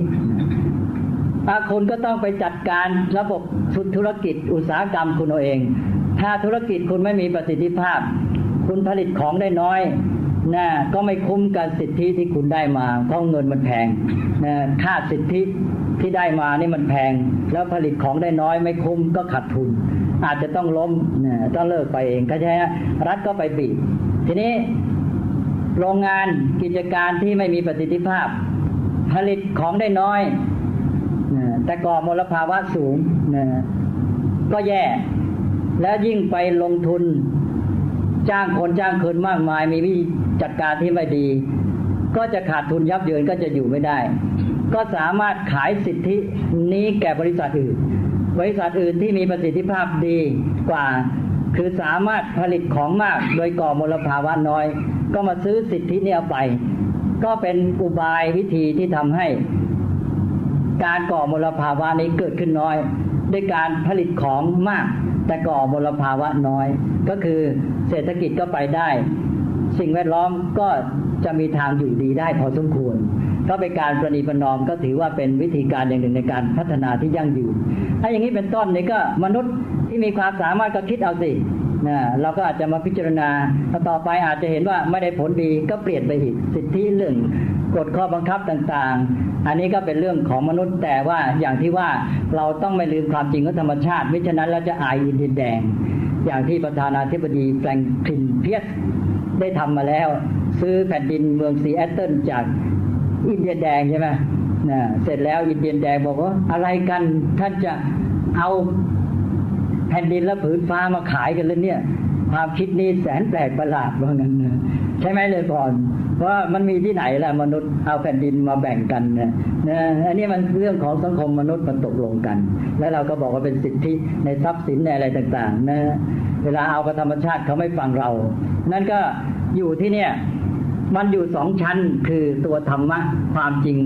Speaker 2: อาคุณก็ต้องไปจัดการระบบธุรกิจอุตสาหกรรมคุณเอาเอง ถ้าธุรกิจคุณไม่มีประสิทธิภาพ คุณผลิตของได้น้อย นะก็ไม่คุ้มกับสิทธิที่คุณได้มาเพราะเงินมันแพงนะค่าสิทธิที่ได้มานี่มันแพง แล้วผลิตของได้น้อยไม่คุ้มก็ขาดทุน อาจจะต้องล้มนี่ยต้องเลิกไปเองก็ใช่รัฐก็ไปบีบทีนี้โรงงานกิจการที่ไม่มีประสิทธิภาพ ผลิตของได้น้อยแต่ก่อมลภาวะสูงก็แย่ แล้วยิ่งไปลงทุน จ้างคนจ้างคืนมากมาย มีวิธีจัดการที่ไม่ดี ก็จะขาดทุนยับเยินก็จะอยู่ไม่ได้ ก็สามารถขายสิทธินี้แก่บริษัทอื่น บริษัทอื่นที่มีประสิทธิภาพดีกว่า คือสามารถผลิตของมากโดยก่อมลภาวะน้อย ก็มาซื้อสิทธินี้เอาไป ก็เป็นอุบายวิธีที่ทำให้ การก่อมลภาวะนี้เกิดขึ้นน้อย ด้วยการผลิตของมาก แต่ก่อมลภาวะน้อย ก็คือเศรษฐกิจก็ไปได้ สิ่งแวดล้อมก็จะมีทางอยู่ดีได้พอสมควรก็เป็นการประนีประนอมก็ถือว่าเป็นวิธีการอย่างหนึ่งในการพัฒนาที่ยั่งยืน ถ้าอย่างนี้เป็นต้นนี่ก็มนุษย์ที่มีความสามารถก็คิดเอาสินะเราก็อาจจะมาพิจารณาต่อไปอาจจะเห็นว่าไม่ได้ผลดีก็เปลี่ยนไปอีกสิทธิเรื่อง กฎข้อบังคับต่างๆ อันนี้ก็เป็นเรื่องของมนุษย์แต่ว่าอย่างที่ว่าเราต้องไม่ลืมความจริงของธรรมชาติมิฉะนั้นเราจะอายอินเดียแดง อย่างที่ประธานาธิบดีแฟรงคลินเพียร์ซได้ทำมาแล้ว ซื้อแผ่นดินเมืองซีแอตเทิลจากอินเดียแดงใช่ไหมนะเสร็จแล้วอินเดียแดงบอกว่าอะไรกันท่านจะเอาแผ่นดินและผืนฟ้ามาขายกันเลยเนี่ย ความคิดนี้แสนแปลกประหลาดว่างั้นนะใช่ไหมเลยพรเพราะมันมีที่ไหนล่ะมนุษย์เอาแผ่นดินมาแบ่งกันนะนะอันนี้มันเรื่องของสังคมมนุษย์มันตกลงกัน แล้วเราก็บอกว่าเป็นสิทธิในทรัพย์สินในอะไรต่าง ๆ นะ เวลาเอากับธรรมชาติเขาไม่ฟังเรา นั่นก็อยู่ที่เนี่ย มันอยู่สองชั้นคือตัวธรรมะความจริง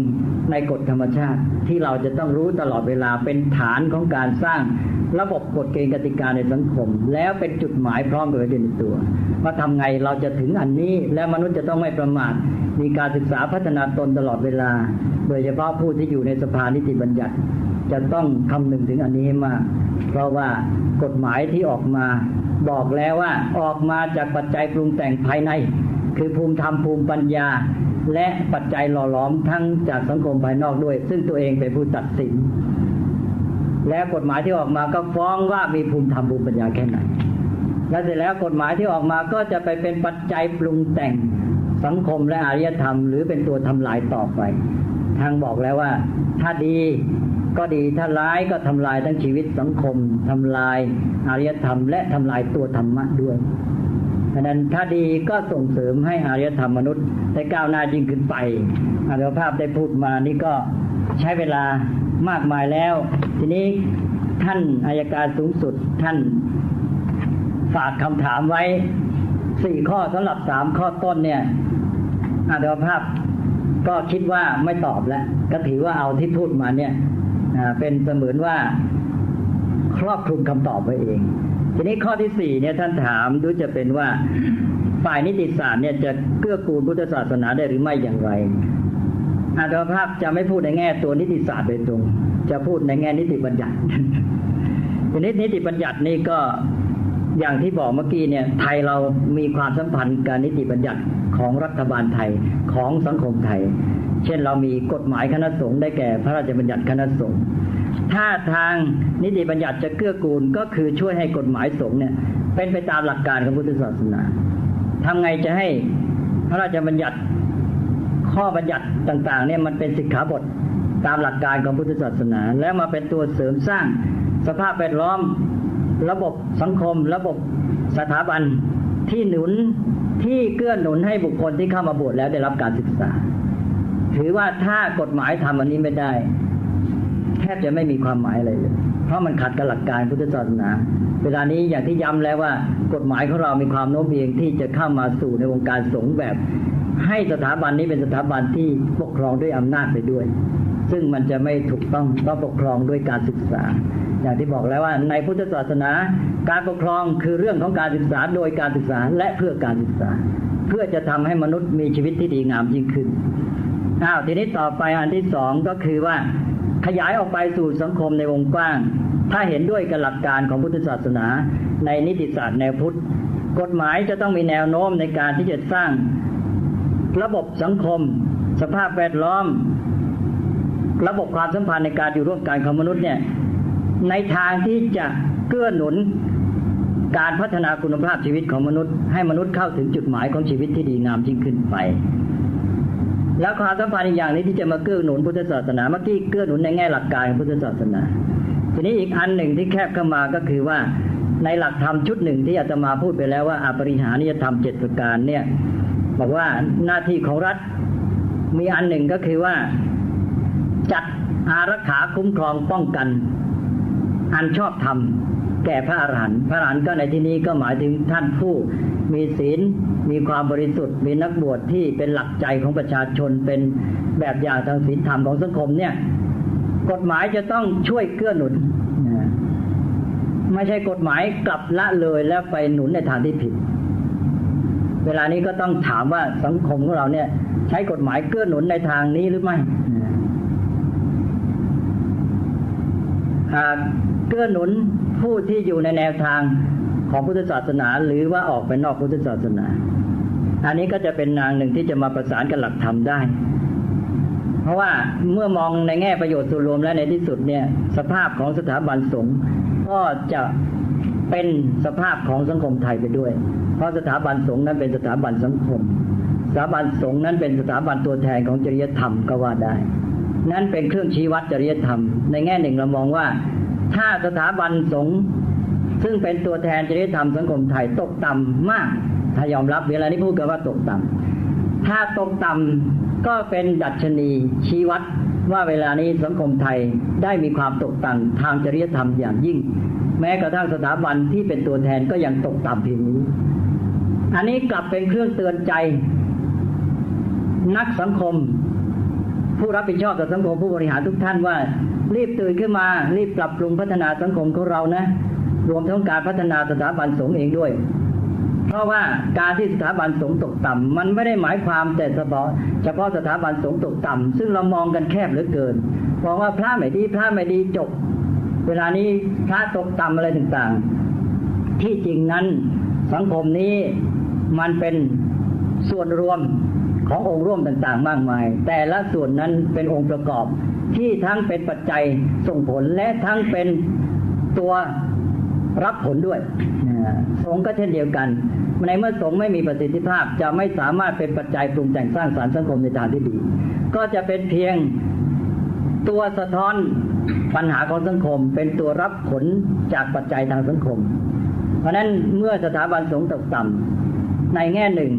Speaker 2: ในกฎธรรมชาติ ที่เราจะต้องรู้ตลอดเวลาเป็นฐานของการสร้างระบบกฎเกณฑ์กติกาในสังคม แล้วเป็นจุดหมายพร้อมกับเด่นตัว ว่าทำไงเราจะถึงอันนี้และมนุษย์จะต้องไม่ประมาทมีการศึกษาพัฒนาตนตลอดเวลา โดยเฉพาะผู้ที่อยู่ในสภานิติบัญญัติ จะต้องคำนึงถึงอันนี้มาก เพราะว่ากฎหมายที่ออกมา บอกแล้วว่าออกมาจากปัจจัยปรุงแต่งภายใน คือภูมิธรรมภูมิปัญญา และปัจจัยหล่อหลอมทั้งจากสังคมภายนอกด้วย ซึ่งตัวเองเป็นผู้ตัดสิน และกฎหมายที่ออกมาก็ฟ้องว่ามีภูมิธรรมภูมิปัญญาแค่ไหนแล้วเสร็จแล้วกฎหมายที่ออกมาก็จะไปเป็นปัจจัยปรุงแต่งสังคมและอารยธรรม หรือเป็นตัวทำลายต่อไป ทางบอกแล้วว่า ถ้าดีก็ดีถ้าร้ายก็ทำลายทั้งชีวิตสังคมทำลายอารยธรรม และทำลายตัวธรรมะด้วย ดังนั้นถ้าดีก็ส่งเสริมให้อารยธรรมมนุษย์ได้ก้าวหน้ายิ่งขึ้นไปอารยภาพได้พูดมานี่ก็ใช้เวลามากมายแล้ว ทีนี้ท่านอายการสูงสุดท่านฝากคำถามไว้สี่ข้อสำหรับสามข้อต้นเนี่ยอาตภาพก็คิดว่าไม่ตอบแล้ว ก็ถือว่าเอาที่พูดมาเนี่ยเป็นเสมือนว่าครอบคลุมคำตอบไปเอง ทีนี้ข้อที่สี่เนี่ยท่านถามดูจะเป็นว่าฝ่ายนิติศาสตร์เนี่ยจะเกื้อกูลพุทธศาสนาได้หรือไม่อย่างไรอาตภาพจะไม่พูดในแง่ตัวนิติศาสตร์โดยตรง จะพูดในแง่นิติบัญญัติทีนี้นิติบัญญัตินี่ก็อย่างที่บอกเมื่อกี้เนี่ย ไทยเรามีความสัมพันธ์กับนิติบัญญัติของรัฐบาลไทยของสังคมไทย เช่นเรามีกฎหมายคณะสงฆ์ได้แก่พระราชบัญญัติคณะสงฆ์ ถ้าทางนิติบัญญัติจะเกื้อกูลก็คือช่วยให้กฎหมายสงฆ์เนี่ยเป็นไปตามหลักการของพุทธศาสนาทำไงจะให้พระราชบัญญัติข้อบัญญัติต่างๆเนี่ยมันเป็นสิกขาบทตามหลักการของพุทธศาสนา แล้วมาเป็นตัวเสริมสร้างสภาพแวดล้อม ระบบสังคม ระบบสถาบันที่หนุนที่เกื้อหนุนให้บุคคลที่เข้ามาบวชแล้วได้รับการศึกษา ถือว่าถ้ากฎหมายทำอันนี้ไม่ได้ แทบจะไม่มีความหมายอะไรเลย เพราะมันขัดกับหลักการพุทธศาสนา เวลานี้อย่างที่ย้ำแล้วว่ากฎหมายของเรามีความโน้มเอียงที่จะเข้ามาสู่ในวงการสงฆ์แบบ ให้สถาบันนี้เป็นสถาบันที่ปกครองด้วยอำนาจไปด้วย ซึ่งมันจะไม่ถูกต้องต้องปกครองด้วยการศึกษา อย่างที่บอกแล้วว่าในพุทธศาสนา การปกครองคือเรื่องของการศึกษาโดยการศึกษาและเพื่อการศึกษา เพื่อจะทำให้มนุษย์มีชีวิตที่ดีงามยิ่งขึ้นอ้าวทีนี้ต่อไปอันที่สองก็คือว่า ขยายออกไปสู่สังคมในวงกว้าง ถ้าเห็นด้วยกับหลักการของพุทธศาสนา ในนิติศาสตร์แนวพุทธ กฎหมายจะต้องมีแนวโน้มในการที่จะสร้าง ระบบสังคม สภาพแวดล้อม ระบบความสัมพันธ์ในการอยู่ร่วมกันของมนุษย์เนี่ยในทางที่จะเกื้อหนุนการพัฒนาคุณภาพชีวิตของมนุษย์ ให้มนุษย์เข้าถึงจุดหมายของชีวิตที่ดีงามยิ่งขึ้นไป แล้วความสัมพันธ์อีกอย่างนี้ที่จะมาเกื้อหนุนพุทธศาสนาเมื่อกี้เกื้อหนุนในแง่หลักการของพุทธศาสนา ทีนี้อีกอันหนึ่งที่แคบเข้ามาก็คือว่าในหลักธรรมชุดหนึ่งที่อาตมาพูดไปแล้วว่าอปริหานิยธรรมเจ็ดประการเนี่ยบอกว่าหน้าที่ของรัฐมีอันหนึ่งก็คือว่า จัดอารักขาคุ้มครองป้องกัน อันชอบธรรมแก่พระอรหันต์พระอรหันต์ก็ในที่นี้ก็หมายถึงท่านผู้ มีศีล มีความบริสุทธิ์ มีนักบวชที่เป็นหลักใจของประชาชน เป็นแบบอย่างทางศีลธรรมของสังคมเนี่ย กฎหมายจะต้องช่วยเกื้อหนุน ไม่ใช่กฎหมายกลับละเลยแล้วไปหนุนในทางที่ผิด เวลานี้ก็ต้องถามว่าสังคมของเราเนี่ย ใช้กฎหมายเกื้อหนุนในทางนี้หรือไม่หากเกื้อหนุนผู้ที่อยู่ในแนวทาง ของพุทธศาสนา หรือว่าออกไปนอกพุทธศาสนา อันนี้ก็จะเป็นนางหนึ่งที่จะมาประสานกับหลักธรรมได้ เพราะว่าเมื่อมองในแง่ประโยชน์ส่วนรวมแล้วในที่สุดเนี่ยสภาพของสถาบันสงฆ์ก็จะเป็นสภาพของสังคมไทยไปด้วย เพราะสถาบันสงฆ์นั้นเป็นสถาบันสังคม สถาบันสงฆ์นั้นเป็นสถาบันตัวแทนของจริยธรรมก็ว่าได้ นั้นเป็นเครื่องชี้วัดจริยธรรม ในแง่หนึ่งเรามองว่า ถ้าสถาบันสงฆ์ ซึ่งเป็นตัวแทนจริยธรรมสังคมไทยตกต่ำมาก ถ้ายอมรับเวลานี้พูดกันว่าตกต่ำถ้าตกต่ำก็เป็นดัชนีชี้วัดว่าเวลานี้สังคมไทยได้มีความตกต่ำทางจริยธรรมอย่างยิ่ง แม้กระทั่งสถาบันที่เป็นตัวแทนก็ยังตกต่ำเพียงนี้ อันนี้กลับเป็นเครื่องเตือนใจ นักสังคม ผู้รับผิดชอบต่อสังคมผู้บริหารทุกท่านว่า รีบตื่นขึ้นมา รีบปรับปรุงพัฒนาสังคมของเรานะ รวมทั้งการพัฒนาสถาบันสงฆ์เองด้วย เพราะว่าการที่สถาบันสงฆ์ตกต่ำมันไม่ได้หมายความแต่เฉพาะเฉพาะสถาบันสงฆ์ตกต่ำซึ่งเรามองกันแคบเหลือเกินมองว่าพระไม่ดีพระไม่ดีจบ เวลานี้พระตกต่ำอะไรต่างๆ ที่จริงนั้นสังคมนี้มันเป็นส่วนรวมขององค์ร่วมต่างๆ มากมาย แต่ละส่วนนั้นเป็นองค์ประกอบที่ทั้งเป็นปัจจัยส่งผลและทั้งเป็นตัว รับผลด้วยสงก็เช่นเดียวกัน ในเมื่อสงฆ์ไม่มีประสิทธิภาพจะไม่สามารถเป็นปัจจัยปรุงแต่งสร้างสารรค์สังคมในทางที่ดี ก็จะเป็นเพียงตัวสะท้อนปัญหาของสังคม เป็นตัวรับผลจากปัจจัยทางสังคม เพราะนั้นเมื่อสถาบันสงตกต่ำในแง่หนึ่ง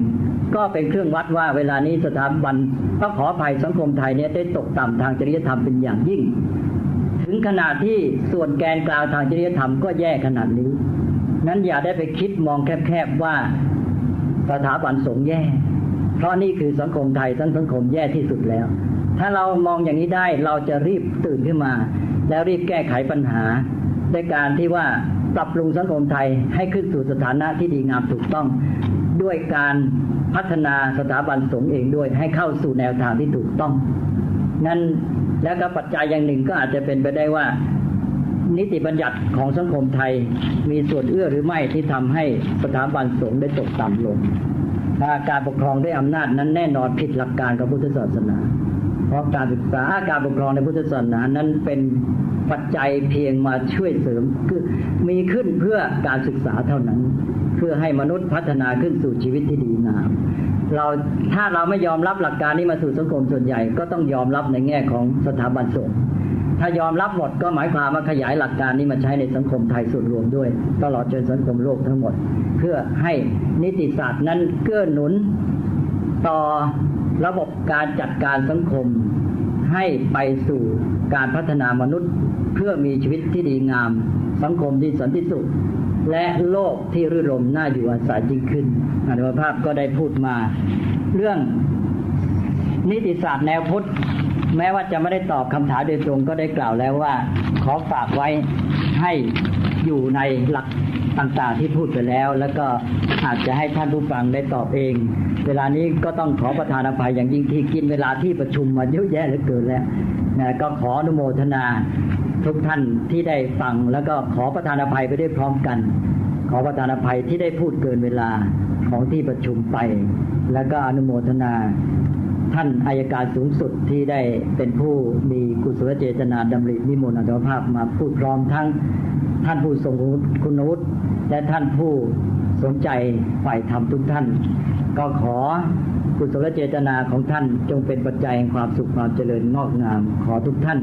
Speaker 2: ก็เป็นเครื่องวัดว่าเวลานี้สถาบันพระขอภัยสังคมไทยเนี่ยได้ตกต่ำทางจริยธรรมเป็นอย่างยิ่ง งขนาดที่ส่วนแกนกลางทางจริยธรรมก็แย่ขนาดนี้ นั้นอย่าได้ไปคิดมองแคบๆว่าสถาบันสงฆ์แย่ เพราะนี่คือสังคมไทยทั้งสังคมแย่ที่สุดแล้ว ถ้าเรามองอย่างนี้ได้เราจะรีบตื่นขึ้นมา แล้วรีบแก้ไขปัญหาด้วยการที่ว่าปรับปรุงสังคมไทยให้ขึ้นสู่สถานะที่ดีงามถูกต้อง ด้วยการพัฒนาสถาบันสงฆ์เองด้วยให้เข้าสู่แนวทางที่ถูกต้อง นั้นแล้วก็ปัจจัยอย่างหนึ่งก็อาจจะเป็นไปได้ว่า นิติบัญญัติของสังคมไทยมีส่วนเอื้อหรือไม่ที่ทำให้สถาบันสงฆ์ได้ตกต่ำลงาการปกครองด้วยอำนาจนั้นแน่นอนผิดหลักการของพุทธศาสนา เพราะการศึกษาการปกครองในพุทธศาสนานั้นเป็นปัจจัยเพียงมาช่วยเสริมคือมีขึ้นเพื่อการศึกษาเท่านั้น เพื่อให้มนุษย์พัฒนาขึ้นสู่ชีวิตที่ดีงามเราถ้าเราไม่ยอมรับหลักการนี้มาสู่สังคมส่วนใหญ่ ก็ต้องยอมรับในแง่ของสถาบันสงฆ์ถ้ายอมรับหมดก็หมายความว่าขยายหลักการนี้มาใช้ในสังคมไทยส่วนรวมด้วย ตลอดจนสังคมโลกทั้งหมด เพื่อให้นิติศาสตร์นั้นเกื้อหนุนต่อ ระบบการจัดการสังคม ให้ไปสู่การพัฒนามนุษย์ เพื่อมีชีวิตที่ดีงาม สังคมที่สันติสุข และโลกที่รื่นรมน่าอยู่อาศัยจริงขึ้นอนุภาพก็ได้พูดมา เรื่องนิติศาสตร์แนวพุทธแม้ว่าจะไม่ได้ตอบคำถามโดยตรงก็ได้กล่าวแล้วว่า ขอฝากไว้ให้ อยู่ในหลักต่างๆที่พูดไปแล้ว แล้วก็อาจจะให้ท่านผู้ฟังได้ตอบเอง เวลานี้ก็ต้องขอประทานอภัยอย่างยิ่งที่กินเวลาที่ประชุมมาเยอะแยะเหลือเกินแล้วนะก็ขออนุโมทนาทุกท่านที่ได้ฟัง แล้วก็ขอประทานอภัยไปได้วยพร้อมกัน ขอประทานอภัยที่ได้พูดเกินเวลาของที่ประชุมไป แล้วก็อนุโมทนา ท่านอายการสูงสุดที่ได้เป็นผู้มีกุศลเจตนาดำรินิมนต์อัตภาพมาพูดพร้อมทั้งท่านผู้ทรงคุณวุฒิและท่านผู้สนใจฝ่ายธรรมทุกท่าน ก็ขอกุศลเจตนาของท่านจงเป็นปัจจัยแห่งความสุขความเจริญงอกงาม ขอทุกท่าน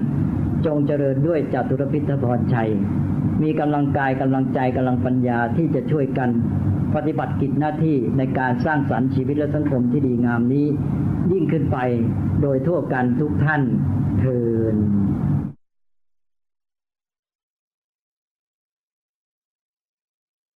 Speaker 2: จงเจริญด้วยจตุรพิทพรชัย มีกำลังกายกำลังใจกำลังปัญญาที่จะช่วยกันปฏิบัติกิจหน้าที่ในการสร้างสรรค์ชีวิตและสังคมที่ดีงามนี้ ยิ่งขึ้นไปโดยทั่วกันทุกท่านเทิน